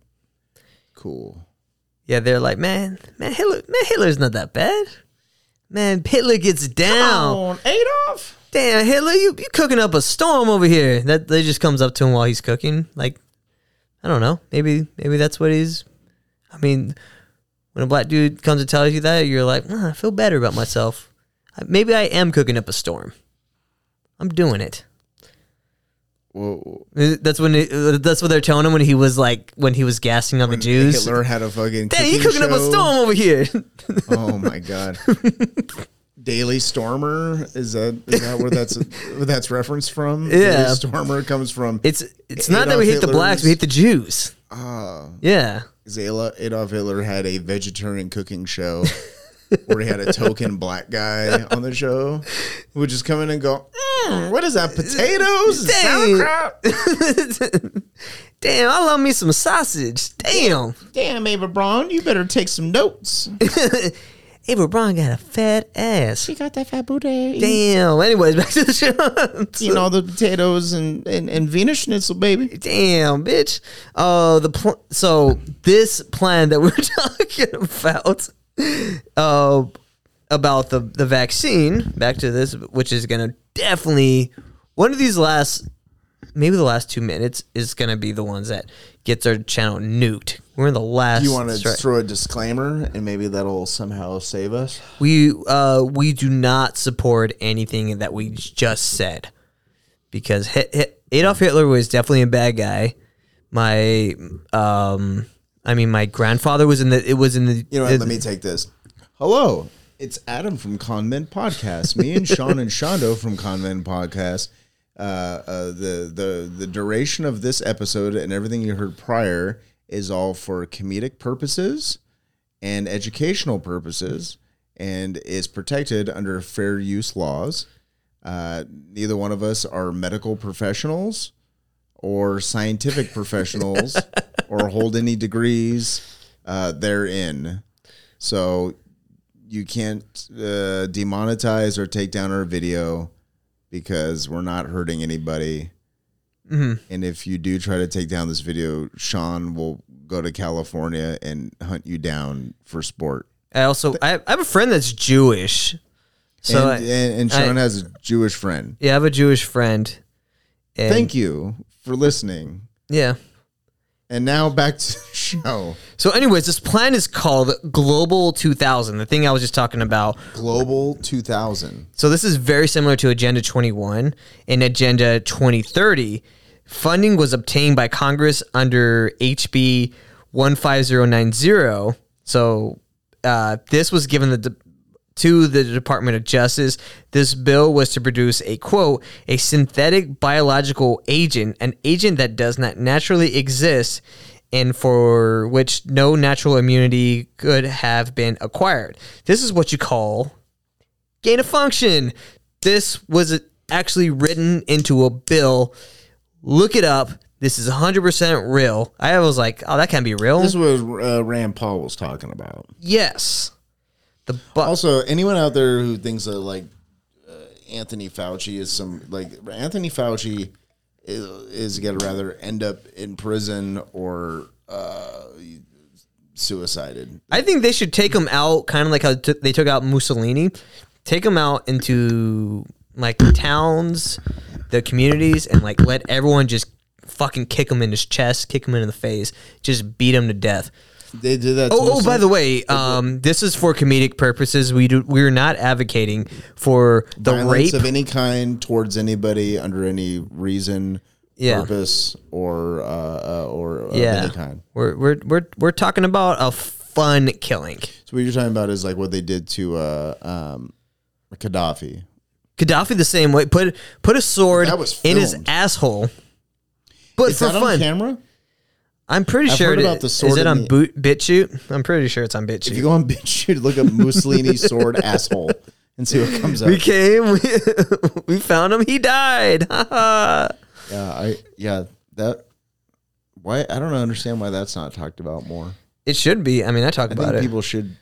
cool. Yeah, they're like, man, man, Hitler, man, Hitler's not that bad. Man, Hitler gets down. Adolf. Damn, Hitler, you you cooking up a storm over here. That they just comes up to him while he's cooking. Like, I don't know. Maybe maybe that's what he's. I mean, when a black dude comes and tells you that, you're like, "Ah, I feel better about myself. Uh, Maybe I am cooking up a storm. I'm doing it. Uh, That's when it, uh, that's what they're telling him when he was like when he was gassing on the Jews. Hitler had a fucking. Damn, you cooking up a storm over here. *laughs* Oh my god. Daily Stormer is that is that where that's where that's referenced from? Yeah. Daily Stormer comes from It's it's not that we hate the blacks, we hate the Jews. Ah, Yeah. Zayla Adolf Hitler had a vegetarian cooking show where he had a token *laughs* black guy on the show who would just come in and go, "Mm, "What is that? Potatoes and Dang. sauerkraut? *laughs* Damn, I love me some sausage. Damn. Damn, Eva Braun, you better take some notes. *laughs* Eva Braun got a fat ass. You got that fat booty. Damn. Anyways, back to the show. Eating all the potatoes and, and, and Wiener Schnitzel, baby. Damn, bitch. Uh, the pl- so this plan that *laughs* we're talking about, uh, about the the vaccine. Back to this, which is gonna definitely one of these last maybe the last two minutes is gonna be the ones that gets our channel nuked. We're in the last. You want to stretch. throw a disclaimer, and maybe that'll somehow save us. We uh we do not support anything that we just said because Hit, Hit, Adolf Hitler was definitely a bad guy. My um I mean my grandfather was in the it was in the You know what? let me take this. Hello, it's Adam from Con Men Podcast. Me and Sean and Shondo from Con Men Podcast. Uh, uh, the the the duration of this episode and everything you heard prior is all for comedic purposes and educational purposes, and is protected under fair use laws. Uh, neither one of us are medical professionals or scientific professionals *laughs* or hold any degrees uh, therein. So you can't uh, demonetize or take down our video because we're not hurting anybody. Mm-hmm. And if you do try to take down this video, Sean will go to California and hunt you down for sport. I also I have, I have a friend that's Jewish. So and, I, and, and Sean I- has a Jewish friend. yeah, I have a Jewish friend. Thank you for listening. Yeah. And now back to the show. So anyways, this plan is called Global 2000, the thing I was just talking about. Global 2000. So this is very similar to Agenda 21 and Agenda 2030. Funding was obtained by Congress under HB 15090. So uh, this was given the de- to the Department of Justice. This bill was to produce a quote, a synthetic biological agent, an agent that does not naturally exist and for which no natural immunity could have been acquired. This is what you call gain of function. This was actually written into a bill. Look it up. This is 100% real. I was like, oh, that can't be real. This was uh, Rand Paul was talking about. yes. The bu- Also, anyone out there who thinks that like uh, Anthony Fauci is some like Anthony Fauci is, is gonna rather end up in prison or uh, suicided. I think they should take him out, kind of like how t- they took out Mussolini. Take him out into like towns, the communities, and like let everyone just fucking kick him in his chest, kick him in the face, just beat him to death. They did that. Oh, oh, by the way, um, this is for comedic purposes. We do we're not advocating for the violence rape. of any kind towards anybody under any reason, Yeah. purpose, or uh, uh, or yeah, any kind. we're we're we're we're talking about a fun killing. So what you're talking about is like what they did to uh, um, Gaddafi. Gaddafi the same way. Put put a sword in his asshole. But Is for that on fun, camera? I'm pretty I've sure. heard it- about the sword is it in on the- boot BitChute? I'm pretty sure it's on BitChute. If you go on BitChute, look up Mussolini sword *laughs* asshole and see what comes up. we came, we, *laughs* we found him. He died. Yeah, I yeah that. Why I don't understand why that's not talked about more. it should be. I mean, I talk I about think it. people should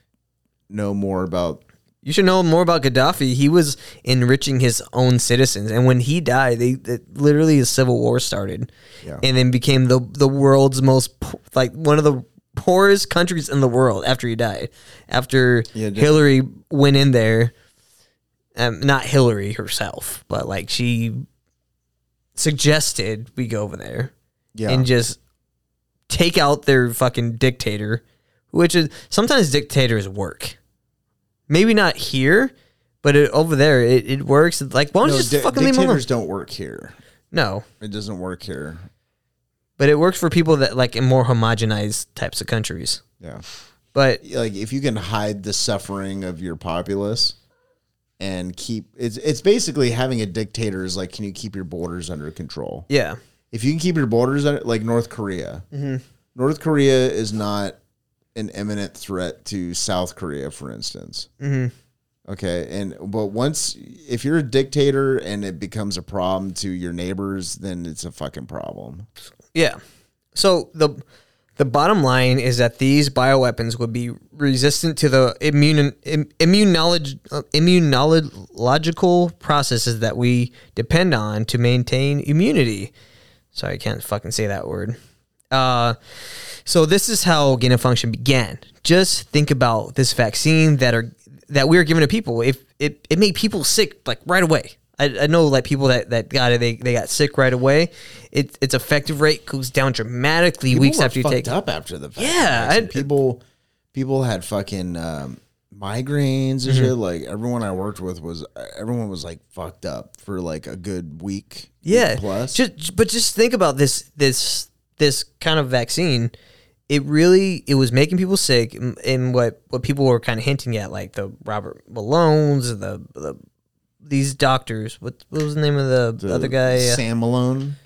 know more about. You should know more about Gaddafi. He was enriching his own citizens, and when he died, they it, literally a civil war started, Yeah. and then became the the world's most like one of the poorest countries in the world after he died. After Yeah, Hillary went in there, um, not Hillary herself, but like she suggested we go over there Yeah, and just take out their fucking dictator, which is sometimes dictators work. Maybe not here, but it, over there it, it works. Like, why don't you just di- fucking leave them alone? dictators don't work here. No, It doesn't work here. but it works for people that like in more homogenized types of countries. Yeah, But like if you can hide the suffering of your populace and keep it's it's basically having a dictator is like can you keep your borders under control? yeah, if you can keep your borders under, like North Korea, mm-hmm. North Korea is not an imminent threat to South Korea, for instance. Okay, and but once if you're a dictator and it becomes a problem to your neighbors, then it's a fucking problem. yeah. So the the bottom line is that these bioweapons would be resistant to the immune im, immunolog, uh, immunological processes that we depend on to maintain immunity. Sorry, I can't fucking say that word. Uh, so this is how gain of function began. Just think about this vaccine that are that we are giving to people. If it, it made people sick like right away. I, I know like people that, that got it, they, they got sick right away. It, its effective rate goes down dramatically People weeks after you take it. up after the fact. Yeah, I- people people had fucking um, migraines and Mm-hmm. shit. Like everyone I worked with was everyone was like fucked up for like a good week. Yeah. week plus. Just but just think about this this this kind of vaccine. It really it was making people sick and, and what what people were kind of hinting at like the Robert Malone's the the these doctors what, what was the name of the, The other guy uh, Sam Malone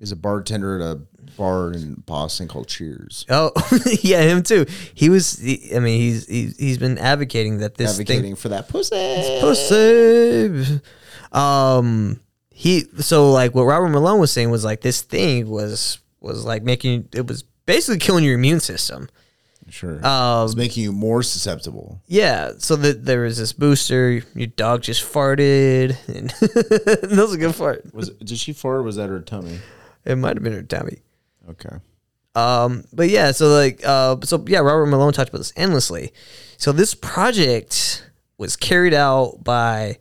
is a bartender at a bar in Boston called Cheers. Oh *laughs* yeah, him too. He was. He, I mean, he's he's he's been advocating that this advocating for that pussy. thing, pussy. Um, he so like what Robert Malone was saying was like this thing was was like making it was basically killing your immune system. Sure, Um, it's making you more susceptible. yeah. So that there was this booster. Your dog just farted, and *laughs* that was a good fart. Was it, did she fart? Or was that her tummy? It might have been her tummy. Okay. Um, but yeah, so like, uh, so yeah, Robert Malone talked about this endlessly. So this project was carried out by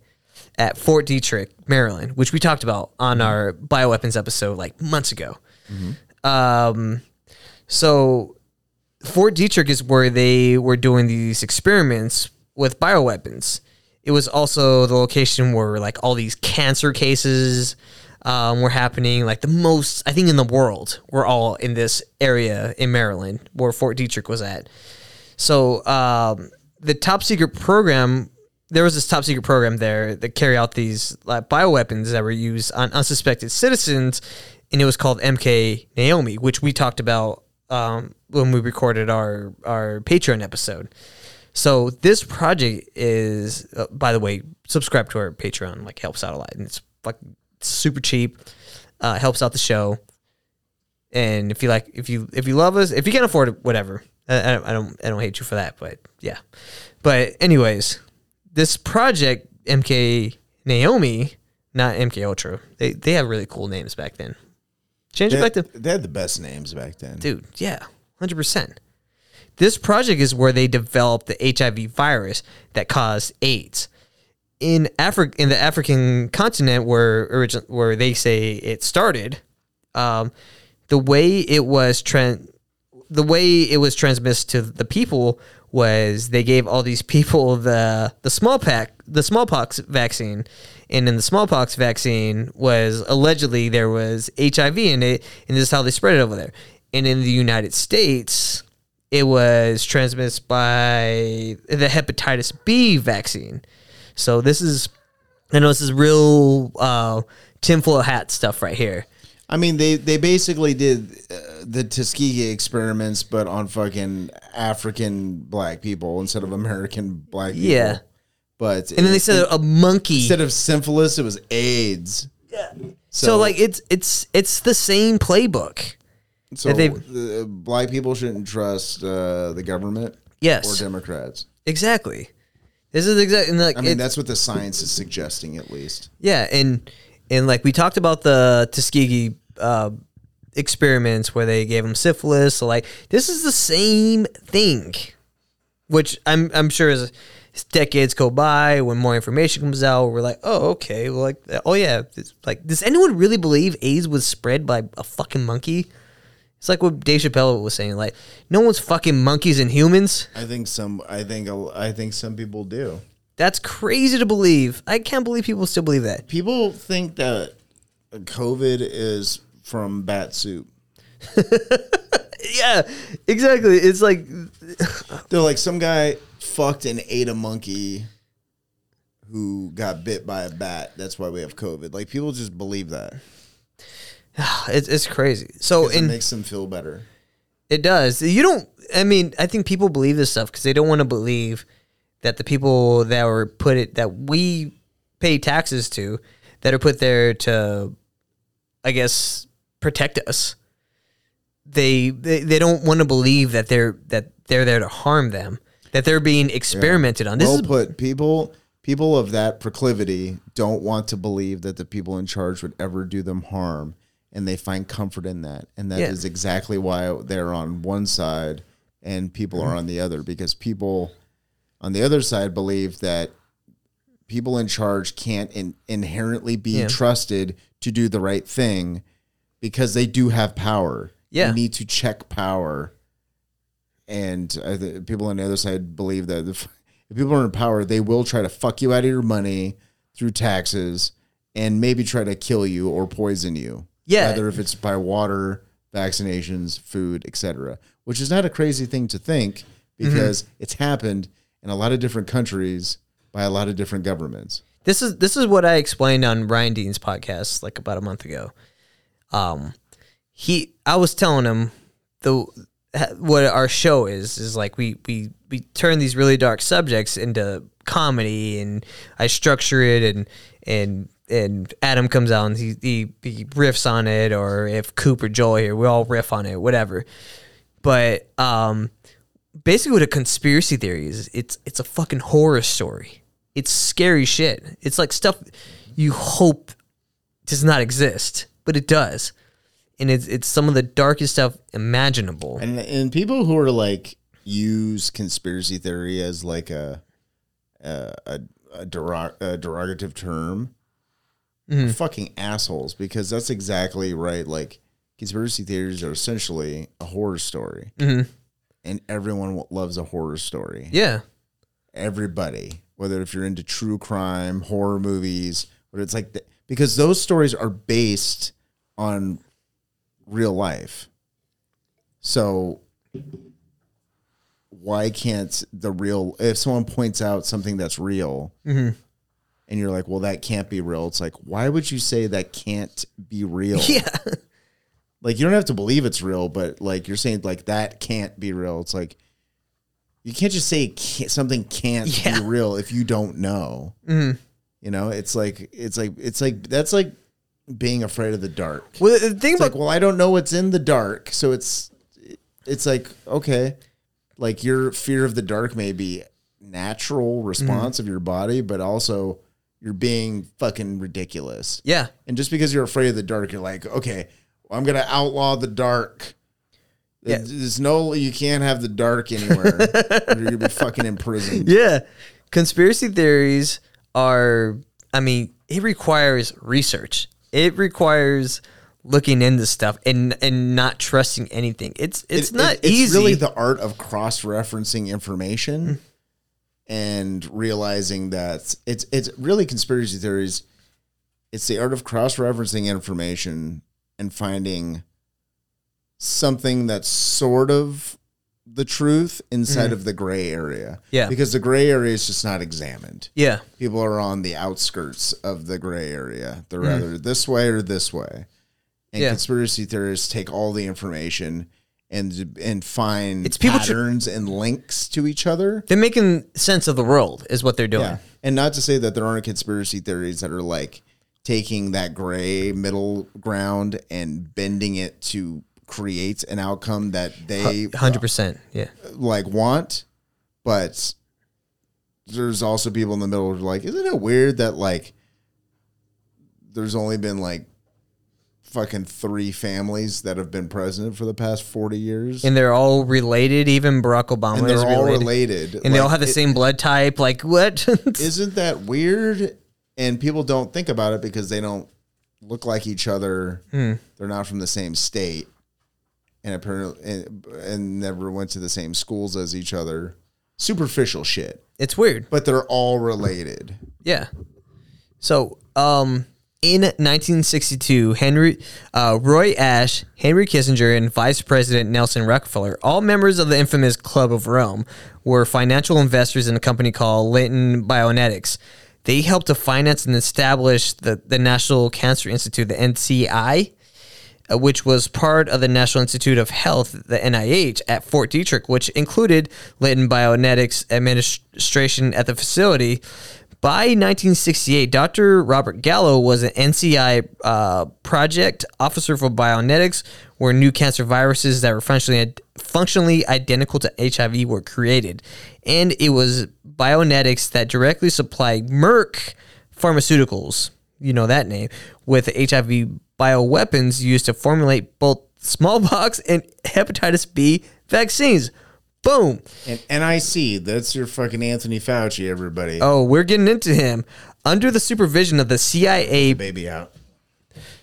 at Fort Detrick, Maryland, which we talked about on our bioweapons episode like months ago. Um, so Fort Detrick is where they were doing these experiments with bioweapons. It was also the location where like all these cancer cases um, were happening. Like the most, I think, in the world, were all in this area in Maryland where Fort Detrick was at. So um, the top secret program, there was this top secret program there that carry out these bioweapons that were used on unsuspected citizens, and it was called MK Naomi, which we talked about um, when we recorded our our Patreon episode. So this project is, uh, by the way, subscribe to our Patreon. Like helps out a lot, and it's like super cheap. Uh, helps out the show. And if you like, if you if you love us, if you can't afford it, whatever. I, I, don't- I don't I don't hate you for that, but yeah. But anyways, this project MK Naomi, not MK Ultra. They they have really cool names back then. Change They, it back to they had the best names back then. dude. Yeah, hundred percent. This project is where they developed the HIV virus that caused AIDS in Africa, in the African continent, where origin, where they say it started. Um, the way it was trans, the way it was transmitted to the people was they gave all these people the the smallpox the smallpox vaccine, and in the smallpox vaccine was allegedly there was HIV in it, and this is how they spread it over there. And in the United States, it was transmitted by the hepatitis B vaccine. So this is, I know this is real uh, tinfoil hat stuff right here. I mean, they they basically did uh, the Tuskegee experiments, but on fucking African black people instead of American black people. Yeah. But And then they said a monkey. instead of syphilis, it was AIDS. Yeah. so, like it's it's it's the same playbook. so they've- black people shouldn't trust uh, the government Yes, or Democrats. exactly. This is exactly like I mean, that's what the science is suggesting, at least. Yeah, and and like we talked about the Tuskegee uh, experiments where they gave them syphilis. So like this is the same thing, which I'm I'm sure as decades go by, when more information comes out, we're like, oh okay, well like oh yeah, it's like does anyone really believe AIDS was spread by a fucking monkey? It's like what Dave Chappelle was saying, like no one's fucking monkeys and humans. I think some. I think. I think some people do. That's crazy to believe. I can't believe people still believe that. People think that COVID is from bat soup. *laughs* Yeah, exactly. It's like They're like some guy fucked and ate a monkey who got bit by a bat. That's why we have COVID. Like people just believe that. *sighs* it's, it's crazy. So it in makes them feel better. it does. You don't. I mean, I think people believe this stuff because they don't want to believe that the people that were put it that we pay taxes to that are put there to, I guess, protect us. They they, they don't want to believe that they're that they're there to harm them. That they're being experimented on. This well is put. People people of that proclivity don't want to believe that the people in charge would ever do them harm, and they find comfort in that. And that is Yeah. exactly why they're on one side and people Mm-hmm. are on the other because people on the other side believe that people in charge can't in, inherently be Yeah. trusted to do the right thing because they do have power. Yeah. You need to check power. And I th- people on the other side believe that if, if people are in power, they will try to fuck you out of your money through taxes and maybe try to kill you or poison you. Yeah. Whether if it's by water, vaccinations, food, etc. Which is not a crazy thing to think because it's happened in a lot of different countries by a lot of different governments. This is this is what I explained on Ryan Dean's podcast like about a month ago. Um, he I was telling him the what our show is is like we we we turn these really dark subjects into comedy and I structure it and and and Adam comes out and he he, he riffs on it or if Cooper Joel here we all riff on it whatever. But um, basically what a conspiracy theory is it's it's a fucking horror story. It's scary shit. It's like stuff you hope does not exist but it does and it's it's some of the darkest stuff imaginable And and people who are like use conspiracy theory as like a a a, a, derog- a derogative term, Mm-hmm. fucking assholes because that's exactly right. Like conspiracy theories are essentially a horror story, and everyone loves a horror story. Mm-hmm. yeah Everybody, whether if you're into true crime, horror movies, but it's like the, because those stories are based on real life. So why can't the real if someone points out something that's real Mm-hmm. and you're like, well, that can't be real. It's like, why would you say that can't be real? *laughs* yeah Like you don't have to believe it's real, but like you're saying like that can't be real. It's like you can't just say can't, something can't Yeah. be real if you don't know. Mhm. You know, it's like it's like it's like that's like being afraid of the dark. well the thing It's about like, well, I don't know what's in the dark, so it's it's like okay, like your fear of the dark may be natural response mm-hmm. of your body, but also you're being fucking ridiculous. yeah And just because you're afraid of the dark, you're like, okay, well, I'm gonna outlaw the dark. Yeah. There's no, you can't have the dark anywhere. you're gonna be *laughs* fucking imprisoned. yeah conspiracy theories are i mean it requires research it requires looking into stuff and and not trusting anything. It's it's It- not it- it's easy. really the art of cross-referencing information hmm. and realizing that it's it's really conspiracy theories. It's the art of cross-referencing information and finding something that's sort of the truth inside of the gray area. Yeah. Because the gray area is just not examined. yeah People are on the outskirts of the gray area. They're Mm. either this way or this way. And Yeah. conspiracy theorists take all the information and and find It's people tr- patterns and links to each other. they're making sense of the world is what they're doing Yeah. And not to say that there aren't conspiracy theories that are like taking that gray middle ground and bending it to create an outcome that they 100% yeah like want, but there's also people in the middle who are like, isn't it weird that like there's only been like fucking three families that have been president for the past 40 years? and they're all related. Even Barack Obama and they're is all related. related. and they all have the it- same blood type. Like what? *laughs* Isn't that weird? And people don't think about it because they don't look like each other. Hmm. They're not from the same state, and apparently, and, and never went to the same schools as each other. Superficial shit, it's weird. but they're all related. Yeah. So, um, in 1962, Henry, uh, Roy Ash, Henry Kissinger, and Vice President Nelson Rockefeller, all members of the infamous Club of Rome, were financial investors in a company called Leighton Bionetics. They helped to finance and establish the, the National Cancer Institute, the NCI, which was part of the National Institute of Health, the NIH, at Fort Detrick, which included Leighton Bionetics administration at the facility. By 1968, Dr. Robert Gallo was an NCI uh, project officer for Bionetics, where new cancer viruses that were functionally functionally identical to HIV were created, and it was Bionetics that directly supplied Merck Pharmaceuticals, you know that name, with HIV bioweapons used to formulate both smallpox and hepatitis B vaccines. Boom. And NIC, that's your fucking Anthony Fauci, everybody. Oh, we're getting into him. Under the supervision of the CIA Baby out.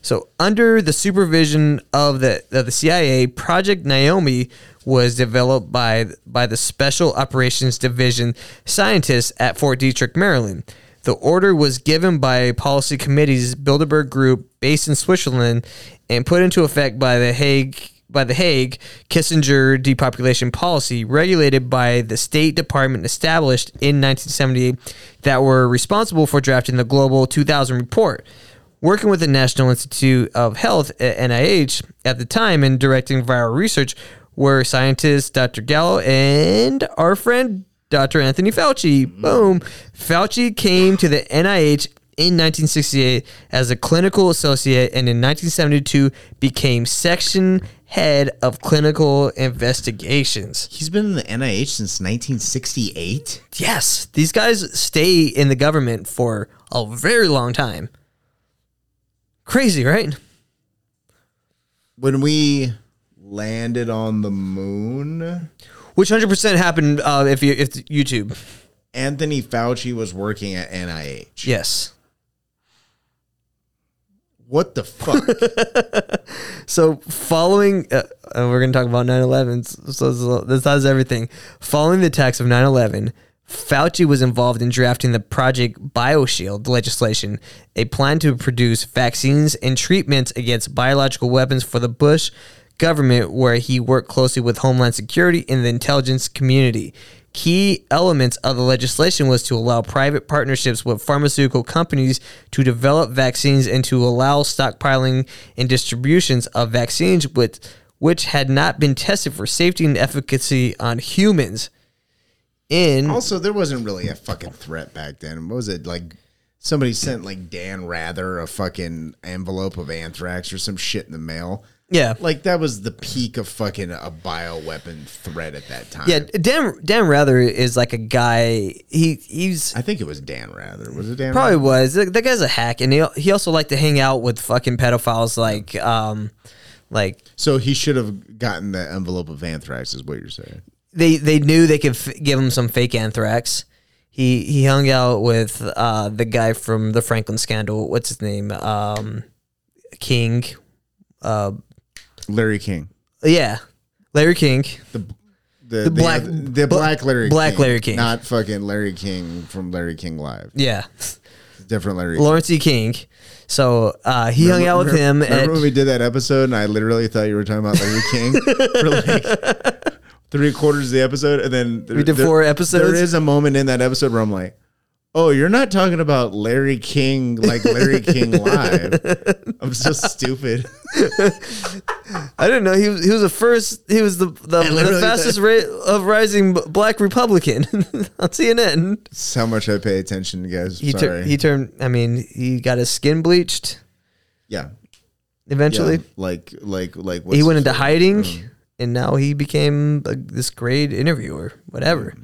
So, under the supervision of the of the CIA, Project Naomi was developed by by the Special Operations Division scientists at Fort Detrick, Maryland. The order was given by policy committee's Bilderberg Group, based in Switzerland, and put into effect by the Haig by the Haig Kissinger depopulation policy, regulated by the State Department established in 1978, that were responsible for drafting the Global 2000 report working with the National Institute of Health uh, at NIH at the time and directing viral research were scientists Dr. Gallo and our friend Dr. Anthony Fauci. Boom. Fauci came to the NIH in 1968 as a clinical associate and in 1972 became section head of clinical investigations. He's been in the NIH since 1968. Yes, these guys stay in the government for a very long time. Crazy, right? When we landed on the moon, Which hundred percent happened uh, if you if YouTube. Anthony Fauci was working at NIH. Yes. What the fuck? *laughs* So following, uh, uh, we're gonna talk about 9/11. So, so this has everything. Following the attacks of 9/11, Fauci was involved in drafting the Project BioShield legislation, a plan to produce vaccines and treatments against biological weapons for the Bush government, where he worked closely with Homeland Security and the intelligence community. Key elements of the legislation was to allow private partnerships with pharmaceutical companies to develop vaccines and to allow stockpiling and distributions of vaccines with which had not been tested for safety and efficacy on humans. In also, there wasn't really a fucking threat back then. What was it like? Somebody sent like Dan Rather a fucking envelope of anthrax or some shit in the mail. Yeah, Like that was the peak of fucking a bioweapon threat at that time. yeah, Dan Dan Rather is like a guy. He he's I think it was Dan Rather. Was it Dan? Probably Rather? was. That guy's a hack, and he he also liked to hang out with fucking pedophiles, like um, like So he should have gotten the envelope of anthrax, is what you're saying. they they knew they could f- give him some fake anthrax. He he hung out with uh the guy from the Franklin scandal. What's his name? Um, King. Uh, Larry King. yeah, Larry King. The the, The black- the bla- black Larry black King, Larry King. not fucking Larry King from Larry King Live. Yeah, Different Larry. King. Lawrence E. King. So uh, he hung out with him. Remember at, when we did that episode and I literally thought you were talking about Larry King *laughs* for like three quarters of the episode, and then We did four episodes? There is a moment in that episode where I'm like, "Oh, you're not talking about Larry King like Larry King *laughs* live." I'm so stupid. I didn't know he was he was the first. He was the the, the fastest rate of rising black Republican *laughs* on CNN. That's how much I pay attention, guys. He tur- he turned. I mean, he got his skin bleached yeah. eventually. Yeah, like like like he went into hiding, Mm. and now he became a, this great interviewer. Whatever.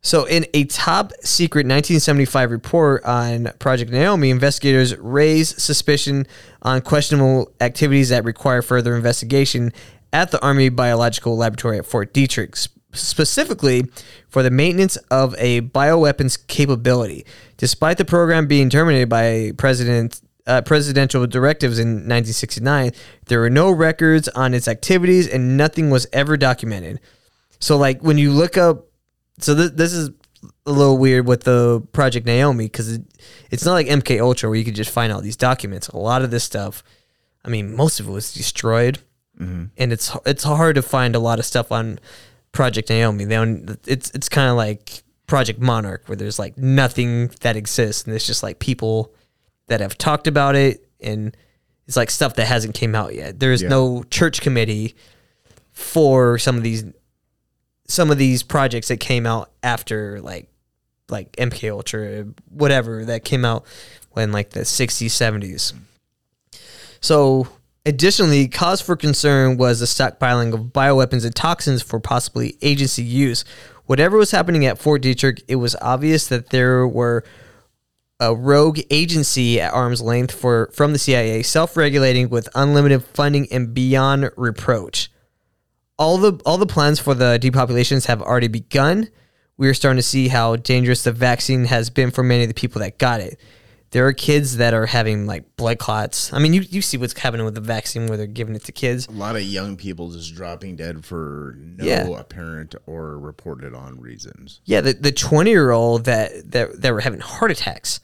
So, in a top secret 1975 report on Project Naomi, investigators raised suspicion on questionable activities that require further investigation at the Army Biological Laboratory at Fort Detrick, specifically for the maintenance of a bioweapons capability. Despite the program being terminated by President uh, presidential directives in 1969, there were no records on its activities and nothing was ever documented. So, like, when you look up so th- this is a little weird with the Project Naomi because it, it's not like MK Ultra where you could just find all these documents. A lot of this stuff, I mean, most of it was destroyed, mm-hmm. and it's it's hard to find a lot of stuff on Project Naomi. They don't, it's it's kind of like Project Monarch where there's like nothing that exists, and it's just like people that have talked about it, and it's like stuff that hasn't came out yet. There's Yeah. no church committee for some of these some of these projects that came out after like like MK Ultra, whatever that came out when like the 60s, 70s. So, additionally, cause for concern was the stockpiling of bioweapons and toxins for possibly agency use. Whatever was happening at Fort Detrick, it was obvious that there were a rogue agency at arm's length for from the CIA, self-regulating with unlimited funding and beyond reproach. All the all the plans for the depopulations have already begun. We are starting to see how dangerous the vaccine has been for many of the people that got it. There are kids that are having like blood clots. I mean, you, you see what's happening with the vaccine where they're giving it to kids. A lot of young people just dropping dead for no Yeah. apparent or reported on reasons. Yeah, the the twenty year old that, that that were having heart attacks,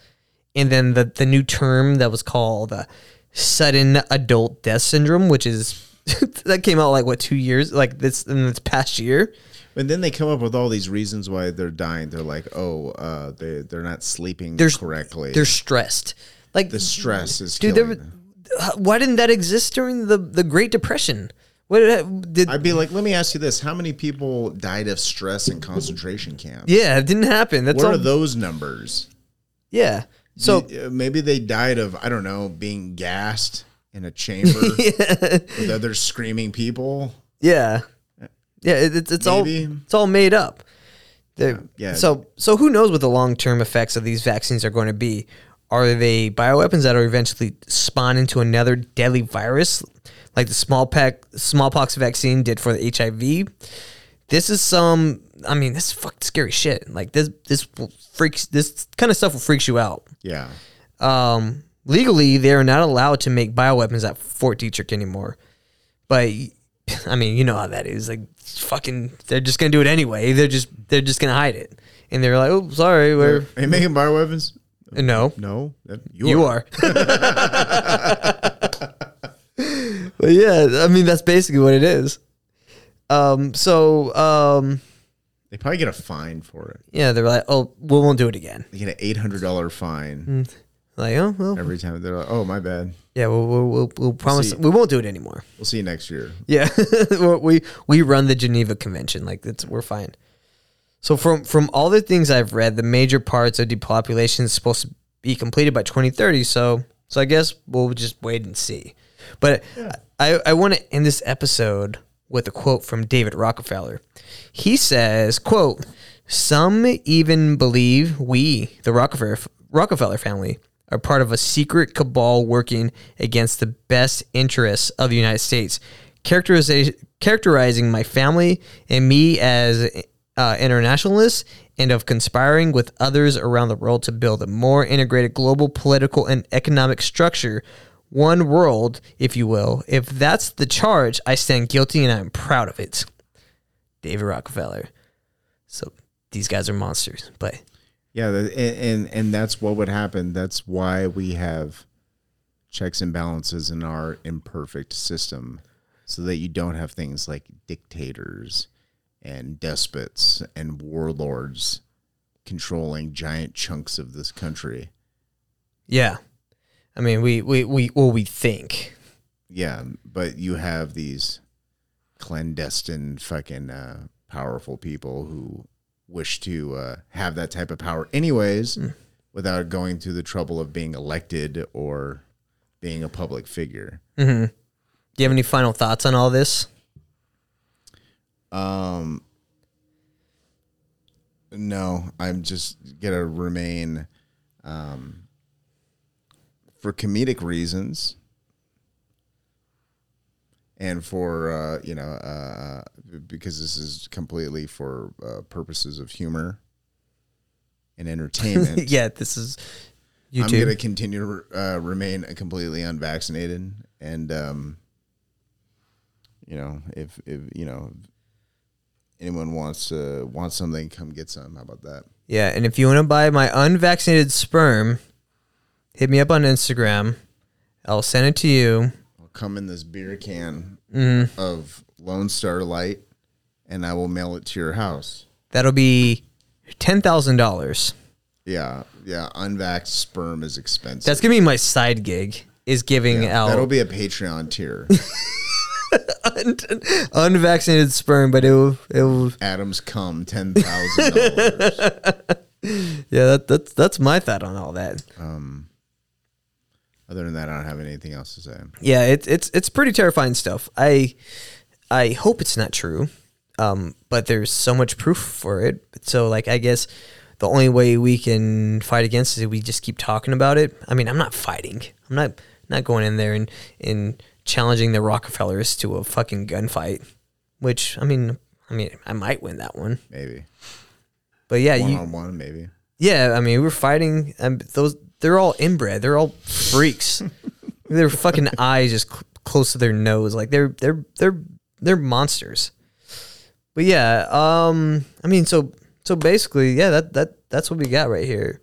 and then the the new term that was called uh, sudden adult death syndrome, which is *laughs* that came out like what two years like this in this past year. And then they come up with all these reasons why they're dying. They're like, oh, uh, they they're not sleeping There's- correctly. They're stressed. Like the stress is dude. killing There, them. why didn't that exist during the the Great Depression? What did, did I'd be like, let me ask you this: How many people died of stress in concentration camps? yeah, it didn't happen. That's What all. are those numbers? yeah. So Uh, maybe they died of I don't know being gassed in a chamber *laughs* with other screaming people. Yeah, yeah. It, it's it's all it's all made up. They're- Yeah. So so who knows what the long term effects of these vaccines are going to be? Are they bioweapons that are eventually spawn into another deadly virus, like the smallpox smallpox vaccine did for the HIV? This is some. I mean, this is fucking scary shit. Like this this freaks this kind of stuff will freaks you out. Yeah, Um, legally, they are not allowed to make bioweapons at Fort Detrick anymore. But *laughs* I mean, you know how that is. Like, fucking, they're just gonna do it anyway. They're just they're just gonna hide it, and they're like, "Oh, sorry, we're are you making bioweapons? no, No, That- you are." *laughs* but yeah, I mean, that's basically what it is. Um, so um, They probably get a fine for it. yeah, they're like, "Oh, we won't do it again." They get an eight hundred dollar fine Like, oh, well, every time. They're like, oh my bad. yeah, we'll we'll, we'll, we'll promise see. we won't do it anymore. We'll see you next year. Yeah, *laughs* we we run the Geneva Convention. Like it's we're fine. So from from all the things I've read, the major parts of depopulation is supposed to be completed by 2030. So so I guess we'll just wait and see. But I I want to end this episode with a quote from David Rockefeller. He says, "quote Some even believe we, the Rockefeller Rockefeller family." Are part of a secret cabal working against the best interests of the United States characterizing my family and me as uh, internationalists and of conspiring with others around the world to build a more integrated global political and economic structure. One world, if you will. If that's the charge, I stand guilty and I'm proud of it. David Rockefeller. So these guys are monsters, but Yeah, and, and and that's what would happen. That's why we have checks and balances in our imperfect system, so that you don't have things like dictators and despots and warlords controlling giant chunks of this country. yeah. I mean, we, we, we, well, we think. Yeah, but you have these clandestine fucking uh, powerful people who wish to uh, have that type of power anyways without going through the trouble of being elected or being a public figure. Do you have any final thoughts on all this? Um no, I'm just to remain um for comedic reasons and for uh, you know uh, because this is completely for uh, purposes of humor and entertainment. *laughs* yeah, this is I'm going to continue to uh, remain completely unvaccinated, and um, you know, if if you know, anyone wants to wants something, come get some. How about that? Yeah, and if you want to buy my unvaccinated sperm, hit me up on Instagram. I'll send it to you. I'll come in this beer can Mm-hmm. of Lone Star Light, and I will mail it to your house. That'll be ten thousand dollars. Yeah, yeah. Unvaxxed sperm is expensive. That's gonna be my side gig. Is giving Yeah, out That'll be a Patreon tier. *laughs* unvaccinated sperm, but it will, it will. Adams come ten thousand dollars. *laughs* Yeah, that, that's that's my thought on all that. Um. Other than that, I don't have anything else to say. Yeah, it's it's it's pretty terrifying stuff. I I hope it's not true, um, but there's so much proof for it. So like, I guess the only way we can fight against it is we just keep talking about it. I mean, I'm not fighting. I'm not not going in there and and challenging the Rockefellers to a fucking gunfight. which I mean, I mean, I might win that one. Maybe But yeah, one you, on one. Maybe yeah. I mean, we're fighting. Um, those they're all inbred. They're all freaks. *laughs* their fucking eyes just cl- close to their nose. Like they're they're they're they're monsters. But yeah, um, I mean, so so basically, yeah, that that that's what we got right here.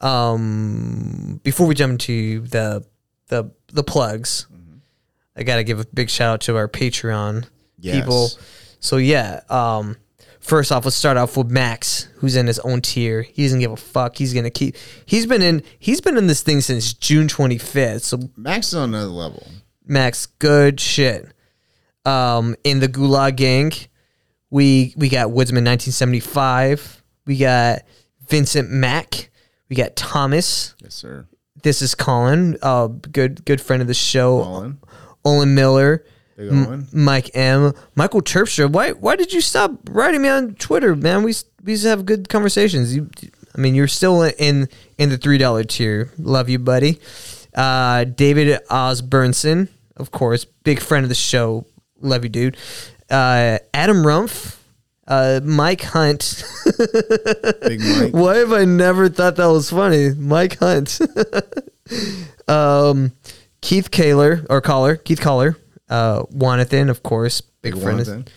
Um, before we jump into the the the plugs, I gotta give a big shout out to our Patreon Yes. people. So yeah, um, first off, let's start off with Max, who's in his own tier. He doesn't give a fuck. He's gonna keep. He's been in. He's been in this thing since June twenty fifth. So Max is on another level. Max, good shit. Um, in the Gulag Gang, we we got Woodsman 1975. We got Vincent Mack. We got Thomas. Yes, sir. This is Colin, uh, good good friend of the show. Colin, Olin Miller. Owen. Mike M, Michael Terpstra. Why why did you stop writing me on Twitter, man? We we used to have good conversations. You, I mean, you're still in in the three dollar tier. Love you, buddy. Uh, David Osburnson, of course, big friend of the show. Love you, dude. Uh, Adam Rumpf, uh, Mike Hunt. Big Mike. *laughs* Why have I never thought that was funny? Mike Hunt. *laughs* um, Keith Kaler or Collar, Keith Collar, uh, Wanathan, of course, big, Big friend. Wanathan.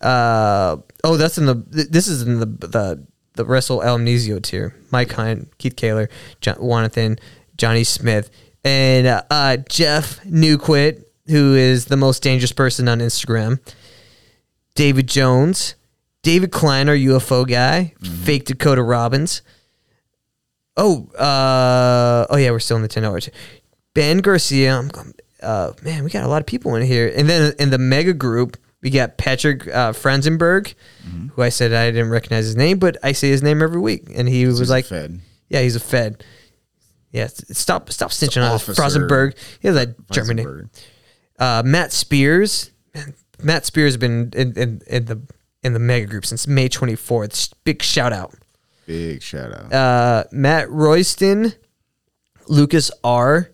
Uh, oh, that's in the. th- This is in the the the Wrestle Amnesio tier. Mike Hunt, Keith Kaler, John, Wanathan, Johnny Smith, and uh, uh, Jeff Newquit, who is the most dangerous person on Instagram. David Jones, David Klein, our UFO guy, fake Dakota Robbins. Oh, uh, oh yeah, we're still in the ten dollars. Ben Garcia. I'm Uh, man, we got a lot of people in here, and then in the mega group, we got Patrick uh, Franzenberg, who I said I didn't recognize his name, but I say his name every week, and he was like, Fed. "Yeah, he's a Fed." Yeah, stop, stop snitching on us, Officer Franzenberg. He has that German name. Uh, Matt Spears. Matt Spears has been in, in, in the in the mega group since May 24th. Big shout out. Big shout out. Uh, Matt Royston, Lucas R,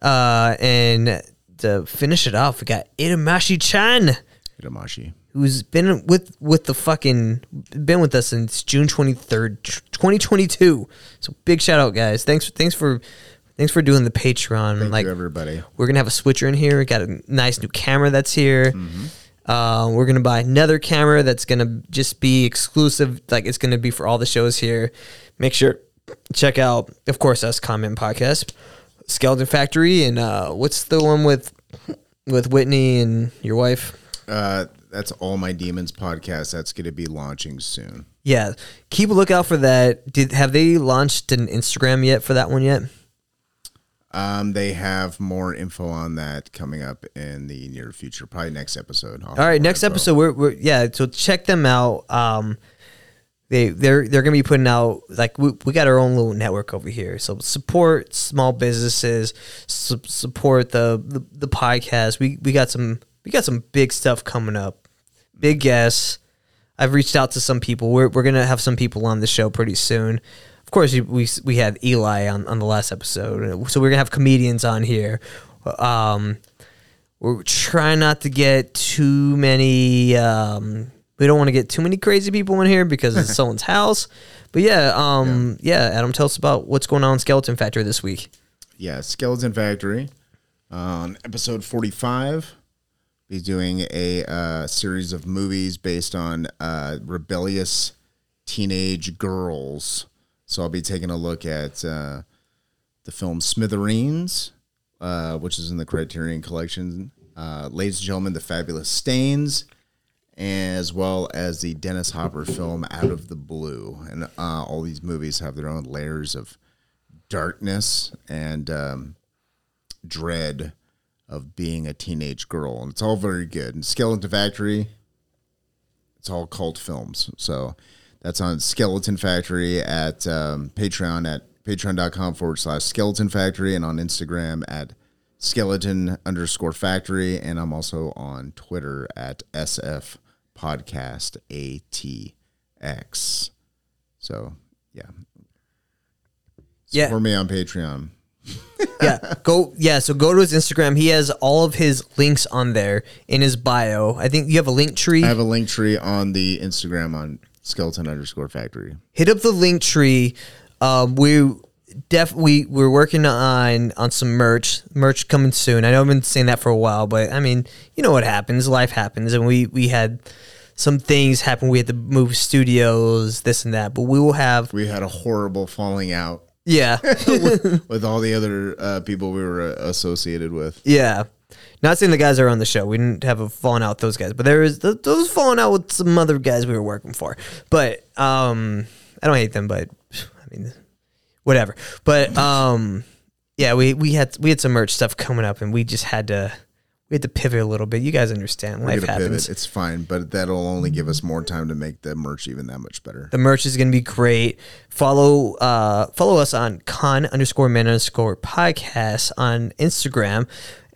uh, and to finish it off, we got Itamashi Chan, Itamashi. who's been with with the fucking been with us since June 23rd, 2022. So big shout out, guys. Thanks thanks for thanks for doing the Patreon. Thank like you, everybody. we're gonna have a switcher in here. We got a nice new camera that's here. Uh, we're gonna buy another camera that's gonna just be exclusive. Like it's gonna be for all the shows here. Make sure check out, of course, us Con Men Podcast, Skeleton Factory, and uh, what's the one with with Whitney and your wife? Uh, that's all my demons podcast. That's going to be launching soon. Yeah, keep a lookout for that. Did have they launched an Instagram yet for that one yet? Um, they have more info on that coming up in the near future. Probably next episode. All right, next info. episode we're, we're yeah, so check them out. Um they they're they're gonna be putting out like we, we got our own little network over here. So support small businesses, su- support the, the the podcast. We we got some we got some big stuff coming up. Big guests. I've reached out to some people. We're we're gonna have some people on the show pretty soon. Of course, we we, had Eli on, on the last episode, so we're gonna have comedians on here. Um, we're trying not to get too many um we don't want to get too many crazy people in here because it's *laughs* someone's house but yeah um yeah. adam tell us about what's going on in skeleton factory this week yeah, Skeleton Factory on episode 45. He's doing a uh, series of movies based on uh, rebellious teenage girls. So I'll be taking a look at uh, the film Smithereens, uh, which is in the Criterion Collection. Uh, ladies and gentlemen, The Fabulous Stains, as well as the Dennis Hopper film Out of the Blue. And uh, all these movies have their own layers of darkness and um, dread of being a teenage girl, and it's all very good. And Skeleton Factory, it's all cult films, so that's on Skeleton Factory at um, Patreon at patreon.com forward slash Skeleton Factory, and on Instagram at Skeleton underscore Factory, and I'm also on Twitter at SF Podcast ATX. So yeah, Yeah. support me on Patreon. *laughs* yeah, go yeah. So go to his Instagram. He has all of his links on there in his bio. I think you have a link tree. I have a link tree on the Instagram on skeleton underscore factory. hit up the link tree. Um, we def we we're working on on some merch. Merch coming soon. I know I've been saying that for a while, but I mean, you know what happens. Life happens, and we we had some things happen. We had to move studios, this and that. But we will have We had a horrible falling out yeah *laughs* *laughs* with all the other uh, people we were uh, associated with. yeah. Not saying the guys are on the show. We didn't have a falling out with those guys, but there is th- those falling out with some other guys we were working for. But um, I don't hate them, but I mean, whatever. But um, yeah, we we had we had some merch stuff coming up, and we just had to we had to pivot a little bit. You guys understand, We're life happens. pivot. It's fine, but that'll only give us more time to make the merch even that much better. The merch is going to be great. Follow uh, follow us on con underscore man underscore podcast on Instagram.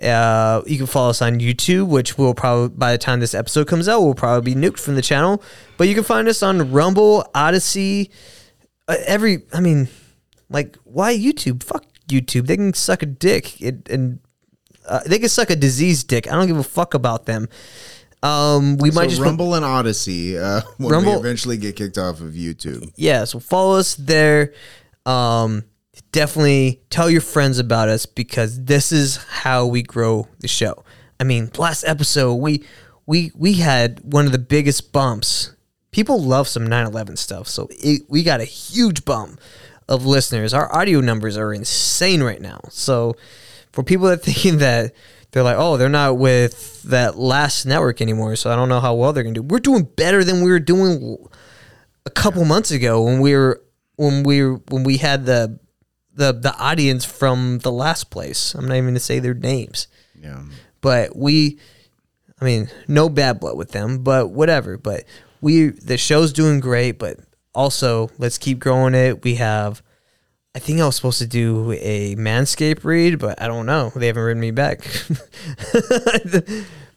Uh, you can follow us on YouTube, which will probably by the time this episode comes out, will probably be nuked from the channel. But you can find us on Rumble, Odysee, uh, every. I mean, like why YouTube? Fuck YouTube. They can suck a dick it, and uh, they can suck a disease dick. I don't give a fuck about them. Um, we might just Rumble and Odysee uh, *laughs* when Rumble- we eventually get kicked off of YouTube. yeah, so follow us there. Um, definitely tell your friends about us because this is how we grow the show. I mean, last episode we we we had one of the biggest bumps. People love some 9/11 stuff, so it, we got a huge bump of listeners. Our audio numbers are insane right now. So for people that *laughs* thinking that they're like, oh, they're not with that last network anymore, so I don't know how well they're gonna do. We're doing better than we were doing a couple months ago when we were when we when we had the the the audience from the last place. I'm not even gonna say their names, Yeah. but we, I mean, no bad blood with them, but whatever. But we the show's doing great, but also let's keep growing it. We have. I think I was supposed to do a Manscape read, but I don't know. They haven't written me back.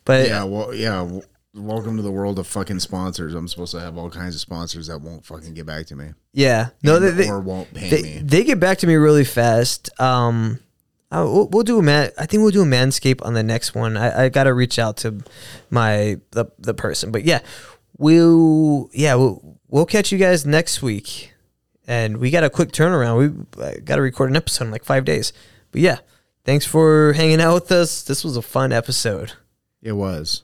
but *laughs* Yeah. Well, yeah. Welcome to the world of fucking sponsors. I'm supposed to have all kinds of sponsors that won't fucking get back to me. yeah, no, they, they, or won't pay they, me. they get back to me really fast. Um, I, we'll, we'll do a man. I think we'll do a manscape on the next one. I, I got to reach out to my the the person, but yeah, we'll yeah we'll we'll catch you guys next week. And we got a quick turnaround. We got to record an episode in like five days. But yeah, thanks for hanging out with us. This was a fun episode. It was.